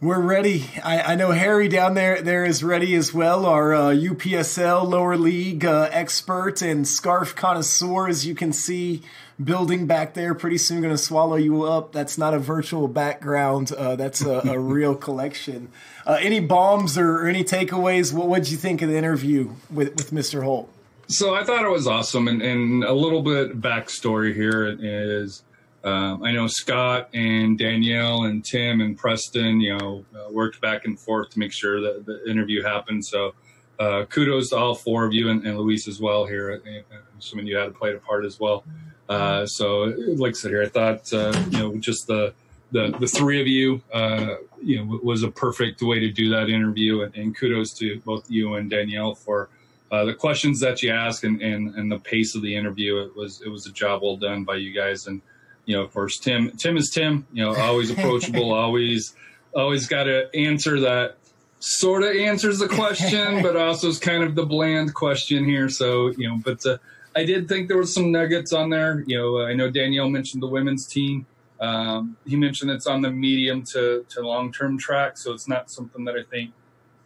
We're ready. I, I know Harry down there there is ready as well. Our uh, UPSL lower league uh, expert and scarf connoisseur, as you can see, building back there. Pretty soon, going to swallow you up. That's not a virtual background. Uh, that's a, a real collection. Uh, any bombs or, or any takeaways? What would you think of the interview with with Mr. Holt? So I thought it was awesome, and, and a little bit backstory here is um, I know Scott and Danielle and Tim and Preston, you know, uh, worked back and forth to make sure that the interview happened. So uh, kudos to all four of you and, and Luis as well here. I'm assuming you had played a part as well. Uh, so, like I said here, I thought uh, you know just the the the three of you, uh, you know, was a perfect way to do that interview, and, and kudos to both you and Danielle for uh, the questions that you asked and, and, and the pace of the interview. It was it was a job well done by you guys. And you know, of course, Tim Tim is Tim. You know, always approachable, always always got to answer that sort of answers the question, but also is kind of the bland question here. So you know, but uh, I did think there was some nuggets on there. You know, I know Danielle mentioned the women's team. Um, he mentioned it's on the medium to, to long term track, so it's not something that I think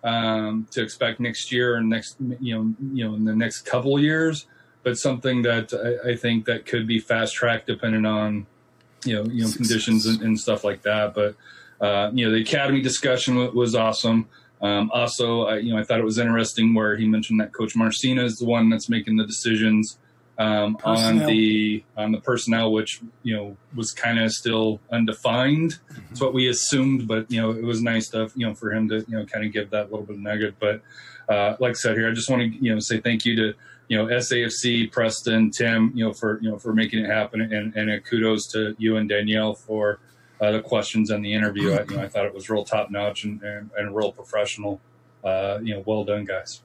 um, to expect next year and next you know you know in the next couple of years, but something that I, I think that could be fast tracked depending on you know you know conditions and, and stuff like that. But uh, you know the academy discussion w- was awesome. Um, also, I, you know I thought it was interesting where he mentioned that Coach Marcina is the one that's making the decisions um, on the on the personnel, which you know was kind of still undefined. Mm-hmm. It's what we assumed, but you know it was nice stuff. You know for him to you know kind of give that little bit of nugget. But uh, like I said here, I just want to you know say thank you to you know SAFC, Preston, Tim, you know for you know for making it happen, and and kudos to you and Danielle for uh, the questions and the interview. I, you know, I thought it was real top notch and, and, and real professional. Uh, you know, well done, guys.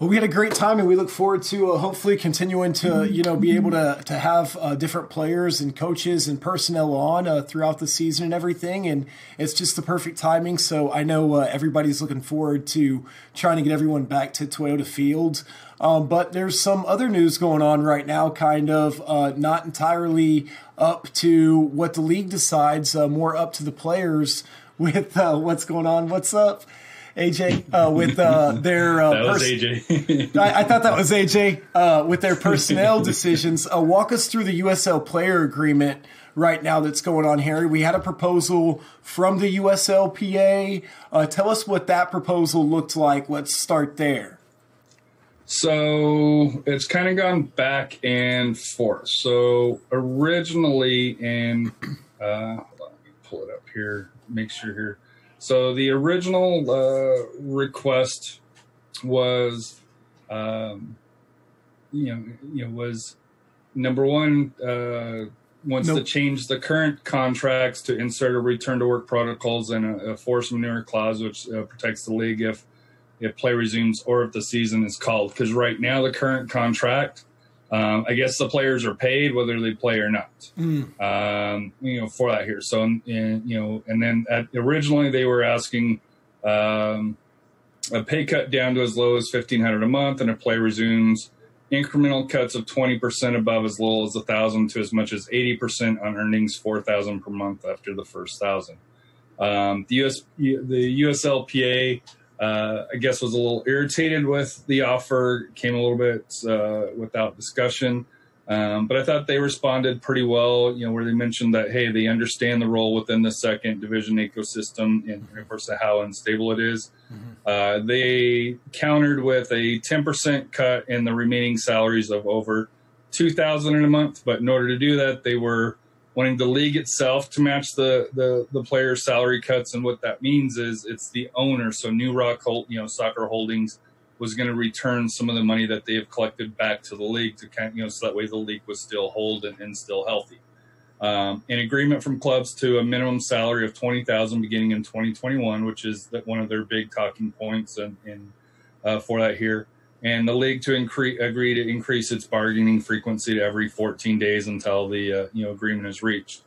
Well, we had a great time, and we look forward to uh, hopefully continuing to you know be able to to have uh, different players and coaches and personnel on uh, throughout the season and everything. And it's just the perfect timing. So I know uh, everybody's looking forward to trying to get everyone back to Toyota Field. Um, but there's some other news going on right now, kind of uh, not entirely up to what the league decides, uh, more up to the players with what's going on. What's up? AJ, uh, with uh, their uh, that was pers- AJ. I, I, thought that was AJ uh, with their personnel decisions. Uh, walk us through the USL player agreement right now that's going on, Harry. We had a proposal from the USLPA. Uh, tell us what that proposal looked like. Let's start there. So it's kind of gone back and forth. So originally, in uh, hold on, let me pull it up here. Make sure here. So the original uh, request was, um, you know, you know, was number one uh, wants nope. to change the current contracts to insert a return to work protocols and a, a force majeure clause, which uh, protects the league if if play resumes or if the season is called. Because right now the current contract um, I guess the players are paid whether they play or not. Mm. Um, you know, for that here. So, and, you know, and then at, originally they were asking um, a pay cut down to as low as fifteen hundred a month, and if play resumes, incremental cuts of twenty percent above as little as a thousand to as much as eighty percent on earnings four thousand per month after the first thousand. Um, the US, the USLPA uh, I guess was a little irritated with the offer, came a little bit uh, without discussion. Um, but I thought they responded pretty well, you know, where they mentioned that, hey, they understand the role within the second division ecosystem and, of course, how unstable it is. Mm-hmm. Uh, they countered with a 10% cut in the remaining salaries of over 2000 in a month. But in order to do that, they were wanting the league itself to match the the, the players' salary cuts, and what that means is it's the owner. So NuRock, you know, Soccer Holdings was going to return some of the money that they have collected back to the league to kind, you know, so that way the league was still whole and, and still healthy. Um, an agreement from clubs to a minimum salary of twenty thousand beginning in 2021, which is one of their big talking points and, and uh, for that here and the league to increase agree to increase its bargaining frequency to every 14 days until the uh, you know agreement is reached.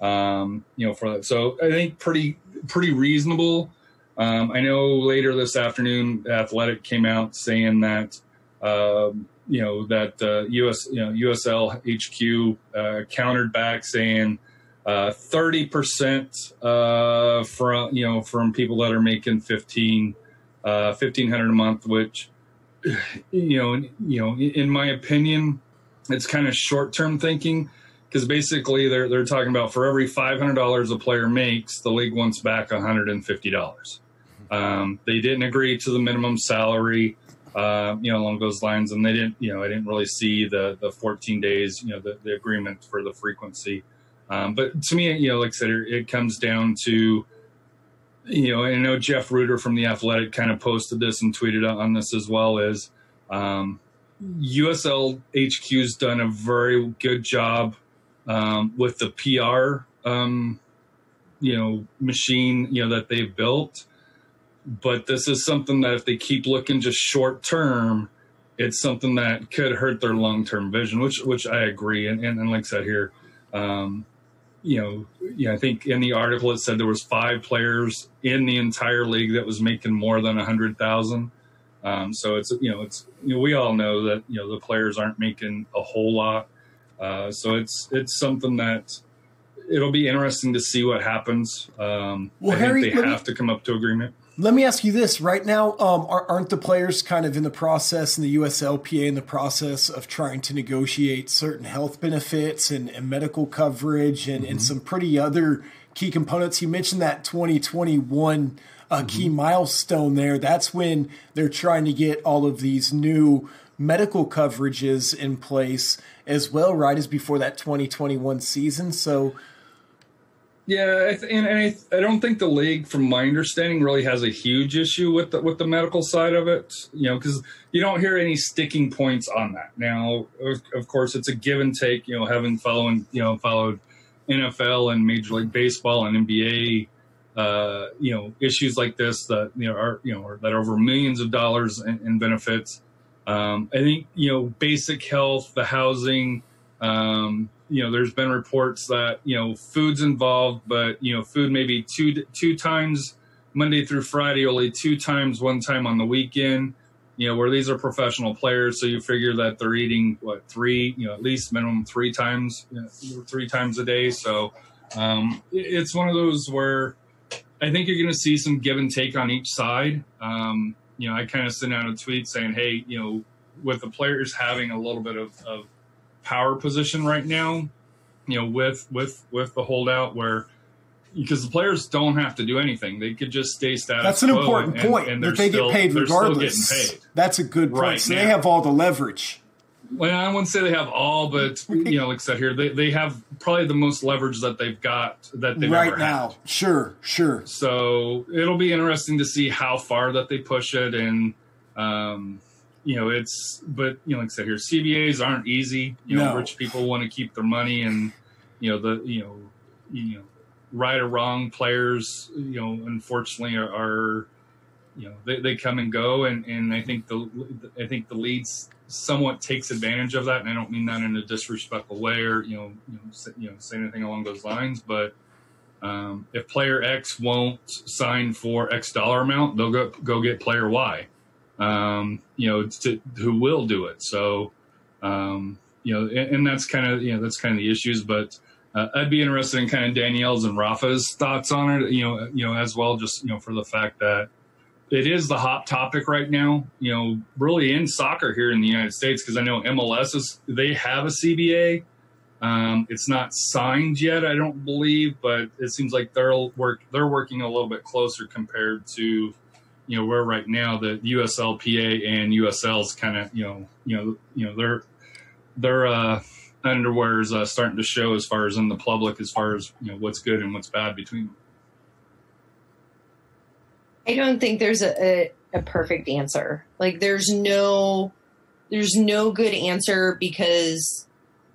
Um, you know, for that, so I think pretty pretty reasonable. Um, I know later this afternoon, Athletic came out saying that uh, you know that uh, US you know USL HQ uh, countered back saying uh, thirty percent uh, from you know from people that are making 15 1500 a month, which you know, you know, in my opinion, it's kind of short term thinking because basically they're they're talking about for every five hundred dollars a player makes, the league wants back one hundred and fifty dollars. Um, they didn't agree to the minimum salary, uh, you know, along those lines, and they didn't, you know, I didn't really see the the fourteen days, you know, the, the agreement for the frequency. Um, but to me, you know, like I said, it comes down to you know, I know Jeff Rueter from the Athletic kind of posted this and tweeted on this as well. Is um, USL HQ's done a very good job um, with the PR, um, you know, machine, you know, that they've built. But this is something that if they keep looking just short term, it's something that could hurt their long term vision, which which I agree. And, and, and like I said here, um, you know, yeah, I think in the article it said there was five players in the entire league that was making more than a hundred thousand. Um, so it's you know it's you know we all know that you know the players aren't making a whole lot. Uh, so it's it's something that it'll be interesting to see what happens. Um, well, I Harry, think they have me, to come up to agreement. Let me ask you this right now: um, aren't the players kind of in the process, in the USLPA, in the process of trying to negotiate certain health benefits and, and medical coverage and, mm-hmm. and, some pretty other key components? You mentioned that 2021 a key milestone there. That's when they're trying to get all of these new medical coverages in place as well, right as before that 2021 season. So, Yeah, and, I, don't think the league, from my understanding, really has a huge issue with the with the medical side of it. You know, because you don't hear any sticking points on that. Now, of, of course, it's a give and take. You know, having following you know followed NFL and Major League Baseball and NBA, uh, you know, issues like this that you know are you know are, that are over millions of dollars in, in benefits. Um, I think you know basic health, the housing. Um, you know, there's been reports that you know food's involved, but you know, food maybe two two times Monday through Friday, only two times, one time on the weekend. You know, where these are professional players, so you figure that they're eating what three, you know, at least minimum three times, you know, three times a day. So um, it's one of those where I think you're going to see some give and take on each side. Um, you know, I kind of sent out a tweet saying, "Hey, you know, with the players having a little bit of, of power position right now, you know, with with with the holdout where." Because the players don't have to do anything; they could just stay status. that's an important and- point and that they're they still- get paid they're still regardless. getting paid. That's a good point. Right so they have all the leverage. Well, I wouldn't say they have all, but you know, like I said here, they, they have probably the most leverage that they've got that they've right now. had. Sure, sure. So it'll be interesting to see how far that they push it, and um, you know, it's. But you know, like I said here, CBAs aren't easy. You know, No. rich people want to keep their money, and you know the you know you know right or wrong players. You know, unfortunately, are. are you know they, they come and go and, and I think the I think the leads somewhat takes advantage of that and I don't mean that in a disrespectful way or you know you know say, you know say anything along those lines but um, if player X won't sign for X dollar amount they'll go go get player Y um, you know to, who will do it so um, you know and, and that's kind of you know that's kind of the issues but uh, I'd be interested in kind of Danielle's and Rafa's thoughts on it you know you know as well just you know for the fact that it is the hot topic right now, you know, really in soccer here in the United States, because I know MLS is, they have a CBA. Um, it's not signed yet, I don't believe, but it seems like they're work, they're working a little bit closer compared to, you know, where right now the USLPA and USL's kind of, you know, you know, you know, their, their, uh, underwear is uh, starting to show as far as in the public, as far as, you know, what's good and what's bad between them. I don't think there's a, a, a perfect answer. Like there's no there's no good answer because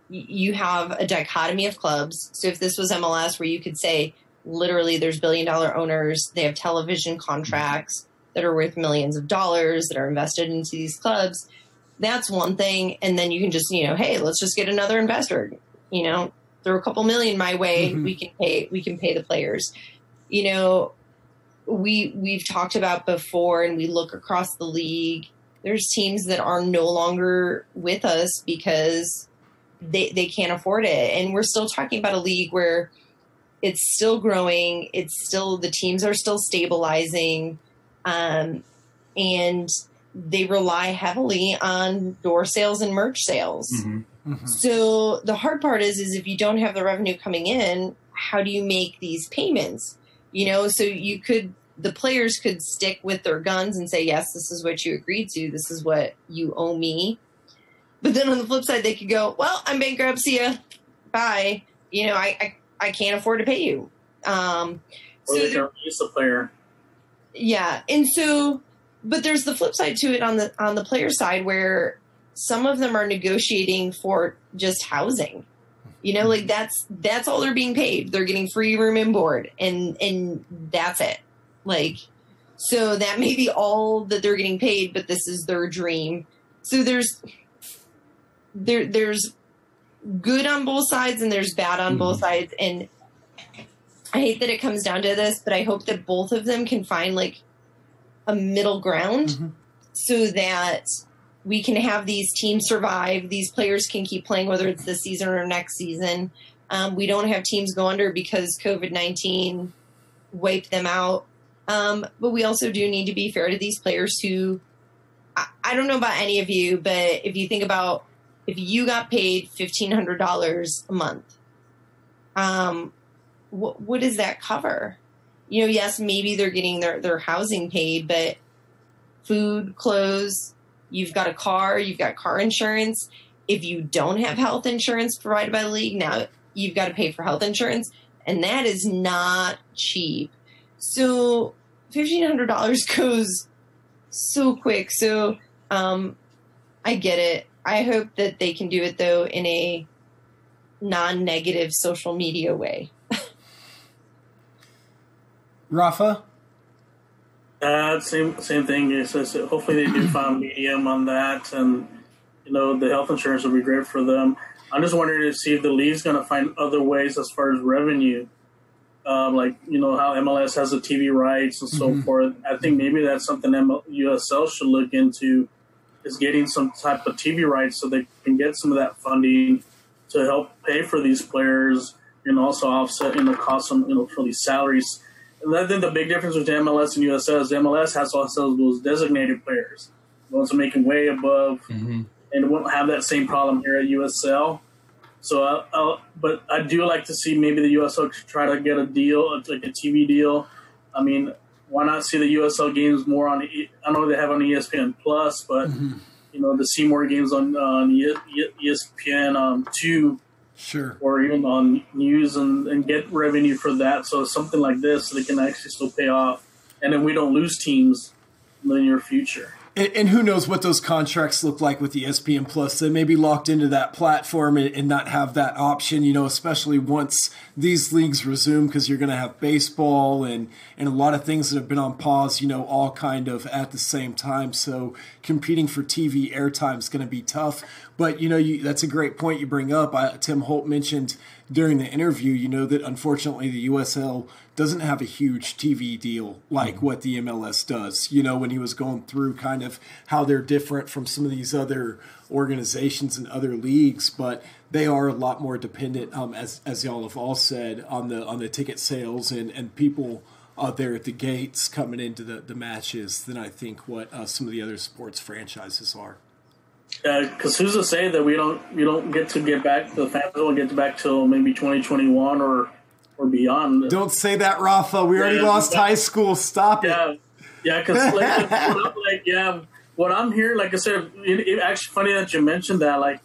you have a dichotomy of clubs. So if this was MLS where you could say literally there's billion dollar owners, they have television contracts that are worth millions of dollars that are invested into these clubs, that's one thing and then you can just, you know, hey, let's just get another investor, you know, throw a couple million my way, Mhm. we can pay we can pay the players. You know, we we've talked about before and we look across the league there's teams that are no longer with us because they they can't afford it and we're still talking about a league where it's still growing it's still the teams are still stabilizing um, and they rely heavily on door sales and merch sales Mhm. so the hard part is is if you don't have the revenue coming in, how do you make these payments? You know, so you could the players could stick with their guns and say, "Yes, this is what you agreed to. This is what you owe me." But then on the flip side, they could go, "Well, I'm bankrupt. See ya. Bye. You know, I I, I can't afford to pay you." Um, Or so they can release a player. Yeah, and so, but there's the flip side to it on the on the player side where some of them are negotiating for just housing. You know, like that's that's all they're being paid. They're getting free room and board, and and that's it. Like, so that may be all that they're getting paid, but this is their dream. So there's there there's good on both sides and there's bad on both mm-hmm. sides, and I hate that it comes down to this, but I hope that both of them can find like a middle ground Mhm. so that we can have these teams survive. These players can keep playing, whether it's this season or next season. Um, we don't have teams go under because COVID 19 wiped them out. Um, but we also do need to be fair to these players who, I, I don't know about any of you, but if you think about if you got paid $1,500 a month, um, what, what does that cover? you know, yes, maybe they're getting their, their housing paid, but food, clothes, you've got a car, you've got car insurance. If you don't have health insurance provided by the league, now you've got to pay for health insurance, and that is not cheap. So fifteen hundred dollars goes so quick. So um, I get it. I hope that they can do it though in a non-negative social media way. Rafa, Uh, same same thing. It says hopefully they do find medium on that, and you know the health insurance will be great for them. I'm just wondering to see if the league's going to find other ways as far as revenue, um, like you know how MLS has the TV rights and so forth. I think maybe that's something ML- USL should look into, is getting some type of TV rights so they can get some of that funding to help pay for these players and also offset you know costs on, you know for these salaries. And I think the big difference with MLS and USL is MLS has also those designated players, the ones are making way above, and won't have that same problem here at USL. So, uh, uh, but I do like to see maybe the USL try to get a deal, like a TV deal. I mean, why not see the USL games more on? I know they have on ESPN Plus, but you know the see more games on on ESPN um, two sure. or even on news and, and get revenue for that. So something like this, they can actually still pay off, and then we don't lose teams in the near future. And, and who knows what those contracts look like with the ESPN Plus? They may be locked into that platform and, and not have that option, you know, especially once these leagues resume, because you're going to have baseball and, and a lot of things that have been on pause, you know, all kind of at the same time. So competing for TV airtime is going to be tough. But, you know, you, that's a great point you bring up. I, Tim Holt mentioned during the interview, you know, that unfortunately the USL doesn't have a huge TV deal like what the MLS does. You know, when he was going through kind of how they're different from some of these other organizations and other leagues, but they are a lot more dependent, um, as as y'all have all said, on the on the ticket sales and and people uh, there at the gates coming into the the matches than I think what uh, some of the other sports franchises are. Because who's to say that we don't we don't get to get back the fans don't get back till maybe 2021 or or beyond. Don't say that, Rafa. We already Yeah, lost but- high school. Stop it. Yeah, yeah, because like, what I'm- like, yeah, what I'm hearing, like I said, it, it actually funny that you mentioned that. Like,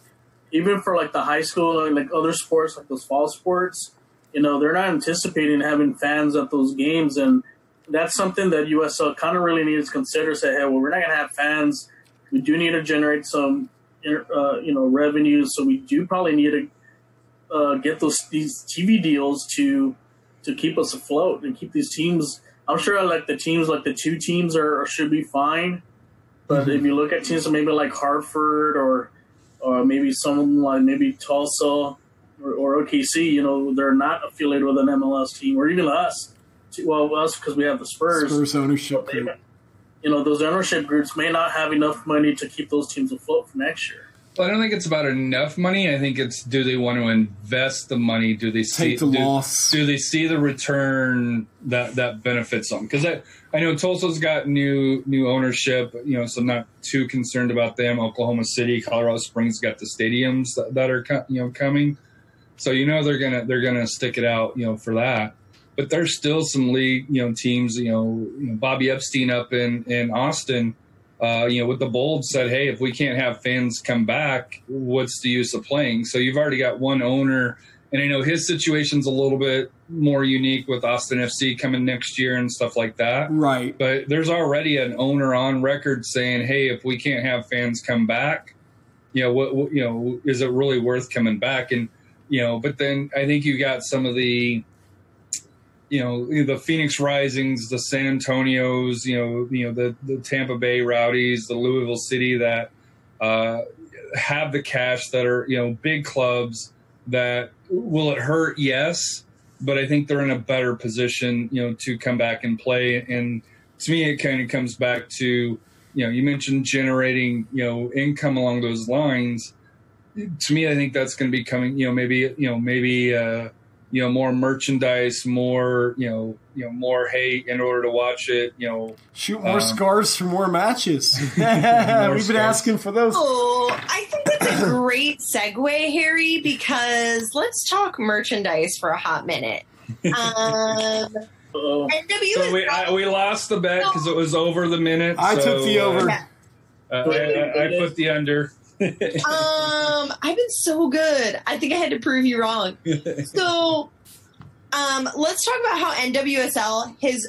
even for like the high school and like other sports, like those fall sports, you know, they're not anticipating having fans at those games, and that's something that USL kind of really needs to consider. Say, hey, well, we're not going to have fans. We do need to generate some, uh, you know, revenue. So we do probably need to uh, get those these TV deals to to keep us afloat and keep these teams. I'm sure like the teams like the two teams are should be fine, but if you look at teams maybe like Hartford or or maybe someone like maybe Tulsa or, or OKC, you know, they're not affiliated with an MLS team or even us. Well, us because we have the Spurs. Spurs ownership group. You know, those ownership groups may not have enough money to keep those teams afloat for next year. Well, I don't think it's about enough money. I think it's do they want to invest the money? Do they see Take the do, loss. Do they see the return that that benefits them? Because I, I know Tulsa's got new new ownership. You know, so I'm not too concerned about them. Oklahoma City, Colorado Springs got the stadiums that, that are you know coming. So you know they're gonna they're gonna stick it out. You know for that. But there's still some league you know teams. You know, you know Bobby Epstein up in in Austin uh, you know, with the bold said, hey, if we can't have fans come back, what's the use of playing? So you've already got one owner, and I know his situation's a little bit more unique with Austin FC coming next year and stuff like that. Right. But there's already an owner on record saying, hey, if we can't have fans come back, you know, what, what you know, is it really worth coming back? And you know, but then I think you got some of the you know the Phoenix Risings, the San Antonios, you know, you know the the Tampa Bay Rowdies, the Louisville City that uh, have the cash that are you know big clubs that will it hurt? Yes, but I think they're in a better position, you know, to come back and play. And to me, it kind of comes back to you know you mentioned generating you know income along those lines. To me, I think that's going to be coming. You know, maybe you know maybe. Uh, you know more merchandise more you know you know more hate in order to watch it you know Shoot more Um, scars for more matches. We've been scars. asking for those. Oh, I think that's a great segue, Harry, because let's talk merchandise for a hot minute. Um, Uh-oh. So we I, we lost the bet because it was over the minute. I so, took the over. Uh, uh, I, I, I put the under. Um, I've been so good. I think I had to prove you wrong. So, um, let's talk about how NWSL has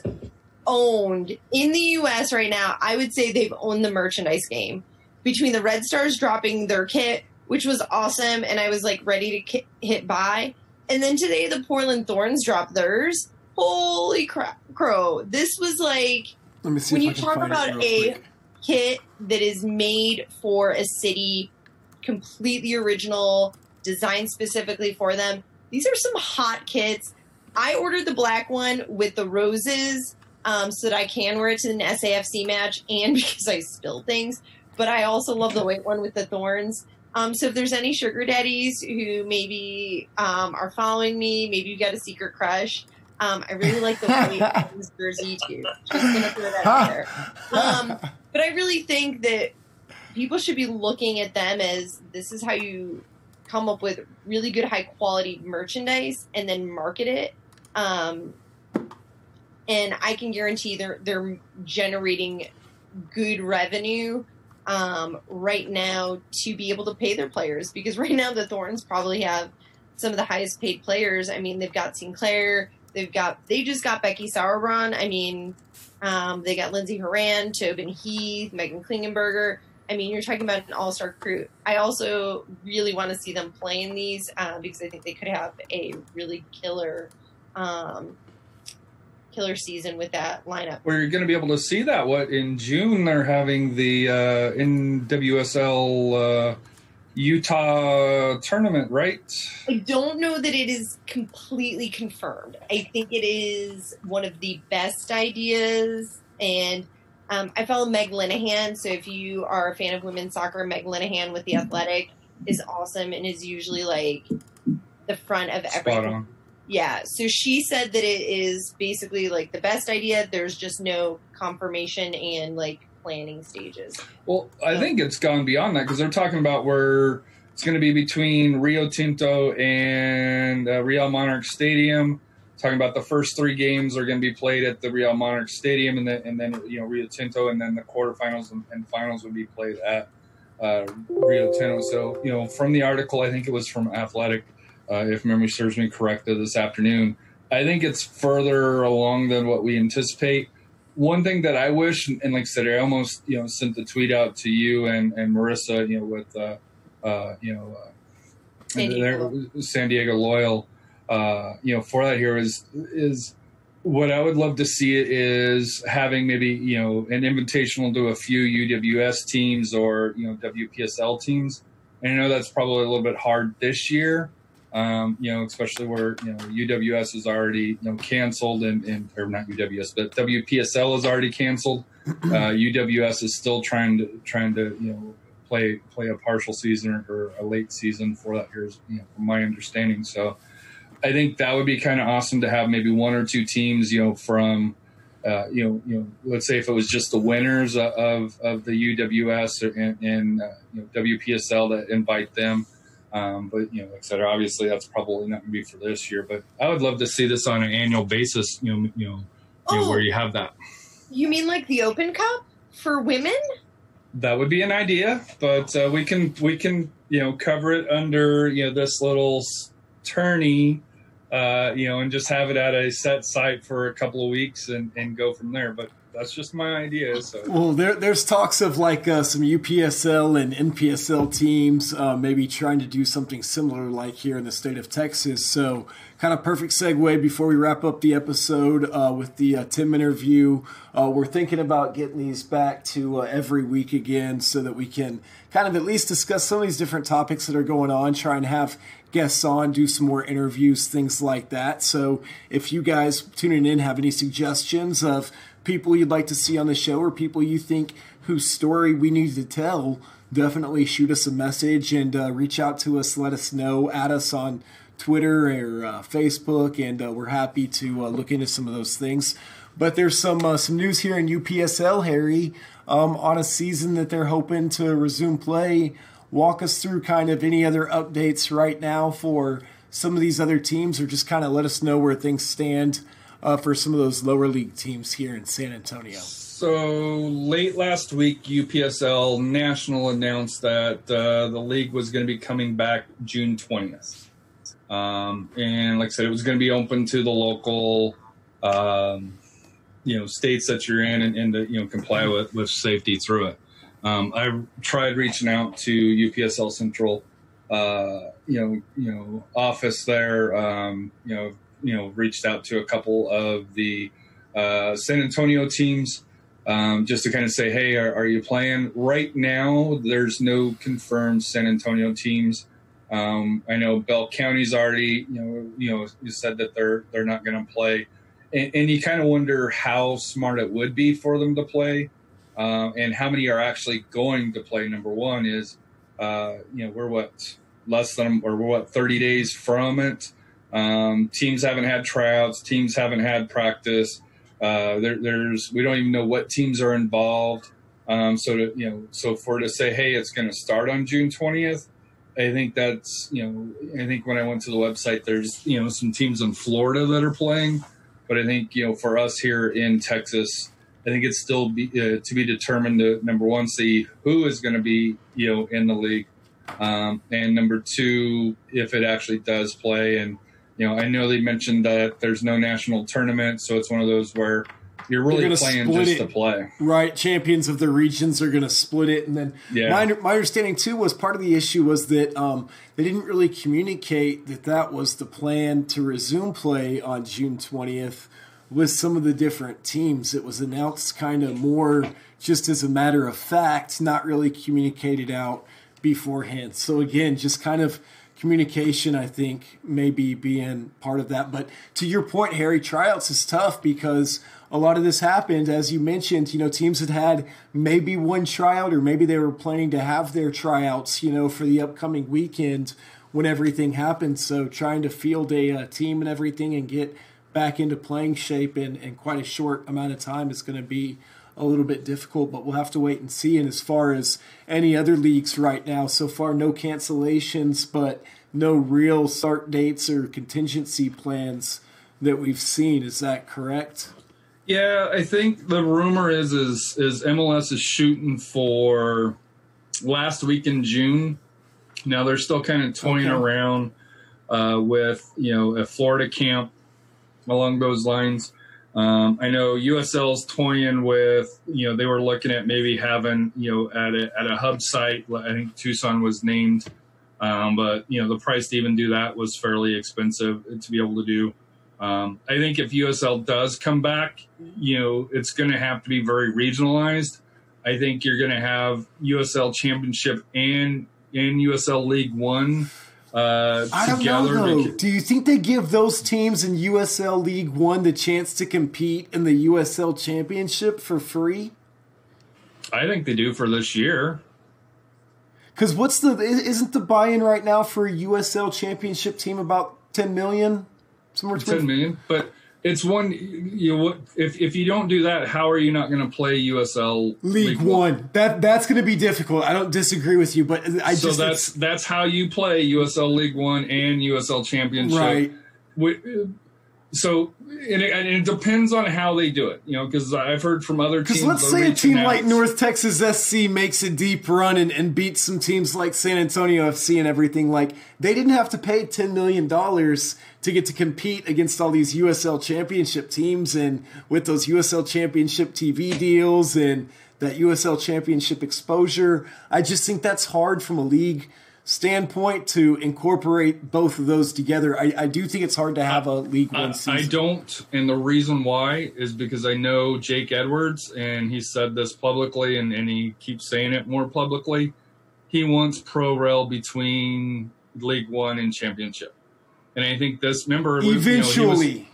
owned in the U.S. right now. I would say they've owned the merchandise game between the Red Stars dropping their kit, which was awesome, and I was like ready to ki- hit buy. And then today the Portland Thorns dropped theirs. Holy crap, crow! This was like Let me see when you talk about a quick. Kit that is made for a city, completely original, designed specifically for them. These are some hot kits. I ordered the black one with the roses um, so that I can wear it to an SAFC match and because I spill things. But I also love the white one with the thorns. Um, so if there's any sugar daddies who maybe um, are following me, maybe you got a secret crush. Um, I really like the white jersey too. Just gonna throw that out there. But I really think that people should be looking at them as this is how you come up with really good, high quality merchandise and then market it. Um, and I can guarantee they're they're generating good revenue um, right now to be able to pay their players because right now the Thorns probably have some of the highest paid players. I mean, they've got Sinclair, they've got they just got Becky Sauerbrunn. I mean, um, they got Lindsay Horan, Tobin Heath, Megan Klingenberger. I mean, you're talking about an all star crew. I also really want to see them play in these uh, because I think they could have a really killer, um, killer season with that lineup. We're going to be able to see that. What in June they're having the uh, NWSL uh, Utah tournament, right? I don't know that it is completely confirmed. I think it is one of the best ideas. And um, I follow Meg Linehan. So if you are a fan of women's soccer, Meg Linehan with The Athletic is awesome and is usually like the front of everything. Yeah. So she said that it is basically like the best idea. There's just no confirmation and like planning stages. Well, I think it's gone beyond that because they're talking about where it's going to be between Rio Tinto and uh, Real Monarch Stadium. Talking about the first three games are going to be played at the Real Monarch Stadium, and then and then you know Rio Tinto, and then the quarterfinals and, and finals would be played at uh, Rio Tinto. So you know, from the article, I think it was from Athletic, uh, if memory serves me correct, this afternoon. I think it's further along than what we anticipate one thing that I wish, and like I said, I almost you know sent the tweet out to you and, and Marissa, you know, with uh, uh, you know uh, San Diego. San Diego Loyal, uh, you know, for that here is is what I would love to see is having maybe you know an invitational to a few UWS teams or you know WPSL teams. And I know that's probably a little bit hard this year, um, you know, especially where you know UWS is already you know canceled and, and or not UWS, but WPSL is already canceled. Uh, UWS is still trying to trying to you know play play a partial season or a late season for that. Here's you know from my understanding. So I think that would be kind of awesome to have maybe one or two teams you know from. Uh, you know, you know, let's say if it was just the winners of of the UWS or and, and uh, you know WPSL that invite them, um, but you know, et cetera. Obviously, that's probably not going to be for this year. But I would love to see this on an annual basis. You know, you know, you know Oh. where you have that. You mean like the Open Cup for women? That would be an idea, but uh, we can we can you know cover it under you know this little tourney, uh, you know, and just have it at a set site for a couple of weeks and and go from there. But that's just my idea. So Well, there, there's talks of like uh, some UPSL and NPSL teams uh, maybe trying to do something similar like here in the state of Texas. So, kind of perfect segue before we wrap up the episode uh, with the uh, Tim interview. Uh, we're thinking about getting these back to uh, every week again so that we can kind of at least discuss some of these different topics that are going on, try and have guests on, do some more interviews, things like that. So, if you guys tuning in have any suggestions of people you'd like to see on the show or people you think whose story we need to tell, definitely shoot us a message and uh, reach out to us. Let us know. Add us on Twitter or uh, Facebook, and uh, we're happy to uh, look into some of those things. But there's some uh, some news here in UPSL, Harry, um, on a season that they're hoping to resume play. Walk us through kind of any other updates right now for some of these other teams, or just kind of let us know where things stand uh, for some of those lower league teams here in San Antonio? So late last week, UPSL National announced that uh, the league was going to be coming back June 20th. Um, and like I said, it was going to be open to the local, um, you know, states that you're in and, and to, you know, comply with, with safety through it. Um, I tried reaching out to UPSL Central, uh, you know, you know, office there, um, you know, you know, reached out to a couple of the uh, San Antonio teams um, just to kind of say, hey, are, are, you playing? Right now, there's no confirmed San Antonio teams. Um, I know Bell County's already, you know, you know, you said that they're they're not going to play, and, and, you kind of wonder how smart it would be for them to play, uh, and how many are actually going to play. Number one is, uh, you know, we're what less than or we're what 30 days from it. Um, teams haven't had tryouts. Teams haven't had practice. Uh, there, there's we don't even know what teams are involved. Um, so to you know, so for to say, hey, it's going to start on June twentieth, I think that's you know, I think when I went to the website, there's you know some teams in Florida that are playing, but I think you know for us here in Texas, I think it's still be, uh, to be determined to number one see who is going to be you know in the league, um, and number two if it actually does play and you know, I know they mentioned that there's no national tournament, so it's one of those where you're really playing just it. to play. Right. Champions of the regions are going to split it. And then yeah. my, my understanding, too, was part of the issue was that um, they didn't really communicate that that was the plan to resume play on June 20th with some of the different teams. It was announced kind of more just as a matter of fact, not really communicated out beforehand. So, again, just kind of – communication, I think, maybe being part of that. But to your point, Harry, tryouts is tough because a lot of this happened, as you mentioned, you know, teams had had maybe one tryout or maybe they were planning to have their tryouts, you know, for the upcoming weekend when everything happened. So trying to field a, a team and everything and get back into playing shape in, in quite a short amount of time is going to be a little bit difficult, but we'll have to wait and see. And as far as any other leagues right now, so far no cancellations, but no real start dates or contingency plans that we've seen. Is that correct? Yeah, I think the rumor is is is MLS is shooting for last week in June. Now they're still kind of toying okay. around uh, with you know a Florida camp along those lines. Um, I know USL's toying with, you know, they were looking at maybe having, you know, at a, at a hub site. I think Tucson was named, um, but you know, the price to even do that was fairly expensive to be able to do. Um, I think if USL does come back, you know, it's going to have to be very regionalized. I think you're going to have USL Championship and and USL League One uh, I don't know. Do you think they give those teams in USL League One the chance to compete in the USL Championship for free? I think they do for this year. Because what's the isn't the buy-in right now for a USL Championship team about ten million? Somewhere ten million, but it's one you know if if you don't do that how are you not going to play USL League, League one? one? That that's going to be difficult. I don't disagree with you, but I so just that's that's how you play USL League 1 and USL Championship. Right. So and it, and it, depends on how they do it, you know, because I've heard from other teams. Because let's say a team like North Texas SC makes a deep run and, and beats some teams like San Antonio FC and everything. Like they didn't have to pay ten million dollars to get to compete against all these USL Championship teams, and with those USL Championship TV deals and that USL Championship exposure, I just think that's hard from a league standpoint to incorporate both of those together. I, I do think it's hard to have a League One season. I don't, and the reason why is because I know Jake Edwards, and he said this publicly, and, and he keeps saying it more publicly. He wants pro rel between League One and Championship, and I think this member eventually. You know,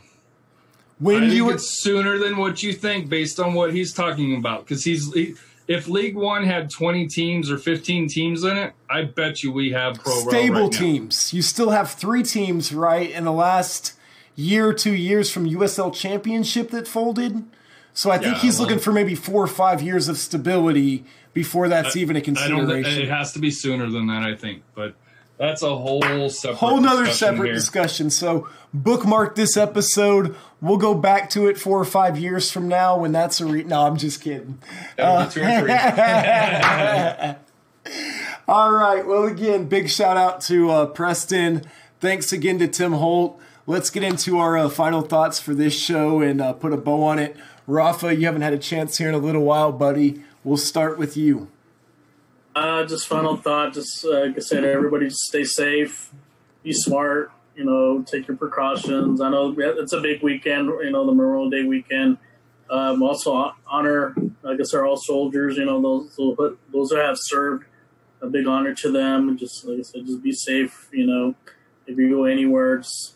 when I you it's sooner than what you think, based on what he's talking about, because he's. He, if League One had 20 teams or 15 teams in it, I bet you we have pro stable right teams. You still have three teams, right? In the last year two years from USL Championship that folded. So I think yeah, he's well, looking for maybe four or five years of stability before that's I, even a consideration. it has to be sooner than that, I think. But that's a whole separate whole nother discussion separate here. discussion. So bookmark this episode. We'll go back to it four or five years from now when that's a re- no. I'm just kidding. That'll be two or three. All right. Well, again, big shout out to uh, Preston. Thanks again to Tim Holt. Let's get into our uh, final thoughts for this show and uh, put a bow on it. Rafa, you haven't had a chance here in a little while, buddy. We'll start with you. Uh, just final thought. Just uh, like I said, everybody just stay safe, be smart. You know, take your precautions. I know it's a big weekend. You know, the Memorial Day weekend. Um, also honor, I guess, our all soldiers. You know, those those who have served. A big honor to them. And just like I said, just be safe. You know, if you go anywhere, just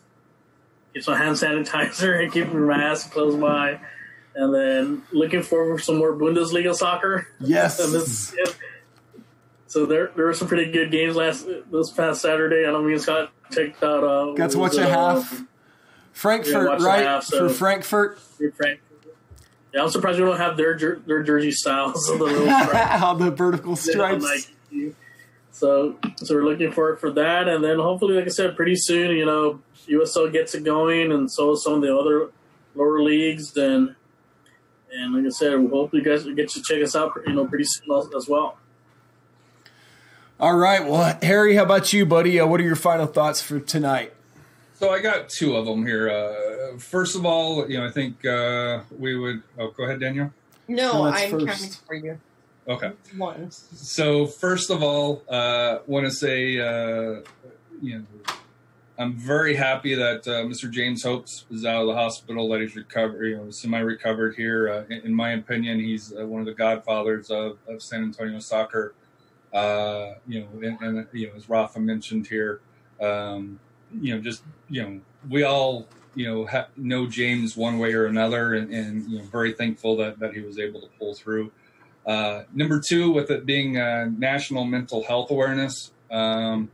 get some hand sanitizer and keep your mask close by. And then looking forward for some more Bundesliga soccer. Yes. And yeah. So there, there were some pretty good games last this past Saturday. I don't mean Scott checked out. Uh, Got to watch a half. Frankfurt, a right? half, so- For Frankfurt. Frank. Yeah, I'm surprised we don't have their jer- their jersey styles the little the vertical Yeah, stripes. So, so we're looking forward for that, and then hopefully, like I said, pretty soon, you know, USL gets it going, and so some of the other lower leagues. Then, and like I said, we hope you guys get to check us out, you know, pretty soon as well. All right. Well, Harry, how about you, buddy? Uh, what are your final thoughts for tonight? So I got two of them here. Uh, first of all, you know, I think uh, we would. Oh, go ahead, Daniel. No, I'm first. counting for you. Okay. One. So first of all, uh, want to say, uh, you know, I'm very happy that uh, Mr. James Hopes is out of the hospital. That he's recovered, you know, semi-recovered here. Uh, in, in my opinion, he's uh, one of the godfathers of, of San Antonio soccer. Uh, you know, and, and you know, as Rafa mentioned here, um, you know, just you know, we all you know ha- know James one way or another, and, and you know, very thankful that that he was able to pull through. Uh, number two, with it being uh, National Mental Health Awareness, um,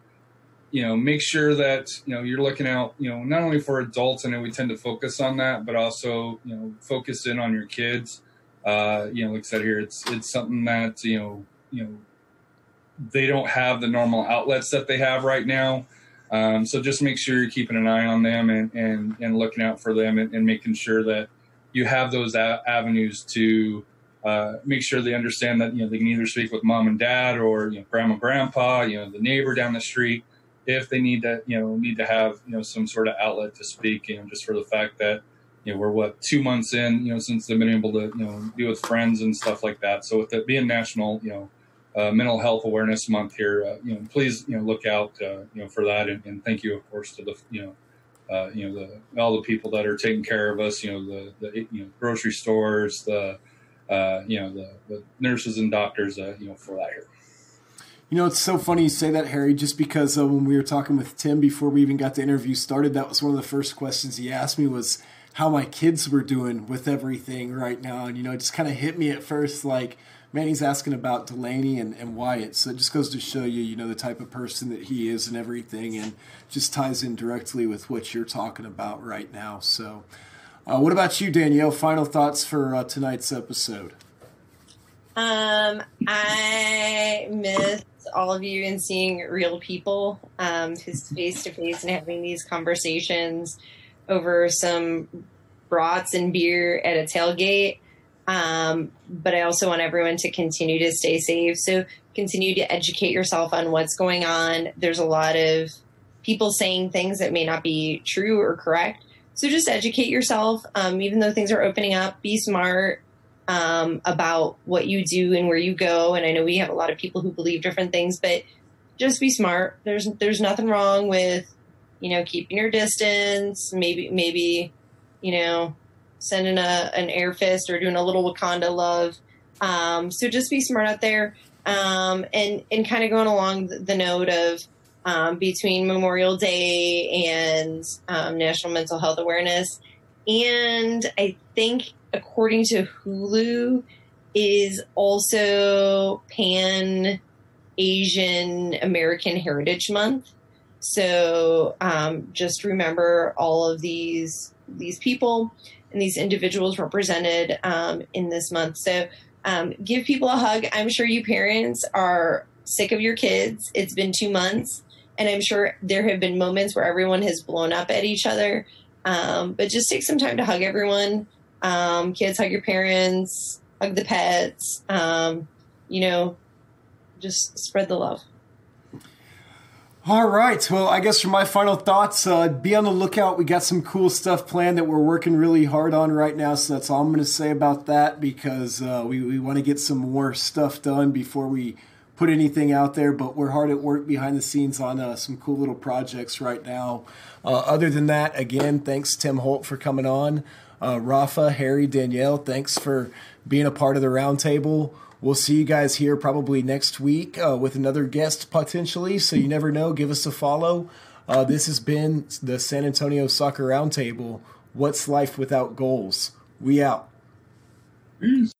you know, make sure that you know you're looking out, you know, not only for adults, know we tend to focus on that, but also you know focus in on your kids. Uh, you know, like I said here, it's it's something that you know you know they don't have the normal outlets that they have right now. Um, so just make sure you're keeping an eye on them and and, and looking out for them and, and making sure that you have those a- avenues to uh, make sure they understand that you know they can either speak with mom and dad or you know grandma grandpa you know the neighbor down the street if they need to you know need to have you know some sort of outlet to speak you know just for the fact that you know we're what two months in you know since they've been able to you know be with friends and stuff like that so with it being national you know uh, mental health awareness month here uh, you know please you know look out uh, you know for that and, and thank you of course to the you know uh, you know the all the people that are taking care of us you know the, the you know grocery stores the uh, you know the, the nurses and doctors uh, you know for that here You know, it's so funny you say that, Harry, just because uh, when we were talking with Tim before we even got the interview started, that was one of the first questions he asked me was how my kids were doing with everything right now. And, you know, it just kind of hit me at first like, man, he's asking about Delaney and, and Wyatt. So it just goes to show you, you know, the type of person that he is and everything, and just ties in directly with what you're talking about right now. So, uh, what about you, Danielle? Final thoughts for uh, tonight's episode? Um, I miss all of you and seeing real people, um, face to face and having these conversations over some brats and beer at a tailgate. Um, but I also want everyone to continue to stay safe. So continue to educate yourself on what's going on. There's a lot of people saying things that may not be true or correct. So just educate yourself. Um, even though things are opening up, be smart um, about what you do and where you go. And I know we have a lot of people who believe different things, but just be smart. There's there's nothing wrong with you know keeping your distance. Maybe maybe you know sending a an air fist or doing a little Wakanda love. Um, so just be smart out there. Um, and and kind of going along the, note of um, between Memorial Day and um, National Mental Health Awareness. And I think, according to Hulu, is also Pan Asian American Heritage Month. So um, just remember all of these these people and these individuals represented um, in this month. So um, give people a hug. I'm sure you parents are sick of your kids. It's been two months and I'm sure there have been moments where everyone has blown up at each other. Um, but just take some time to hug everyone. Um, kids, hug your parents, hug the pets. Um, you know, just spread the love. All right. Well, I guess for my final thoughts, uh, be on the lookout. We got some cool stuff planned that we're working really hard on right now. So that's all I'm going to say about that because uh, we, we want to get some more stuff done before we put anything out there. But we're hard at work behind the scenes on uh, some cool little projects right now. Uh, other than that, again, thanks Tim Holt for coming on. Uh, Rafa, Harry, Danielle, thanks for being a part of the roundtable. We'll see you guys here probably next week uh, with another guest potentially. So you never know. Give us a follow. Uh, this has been the San Antonio Soccer Roundtable. What's life without goals? We out. Peace.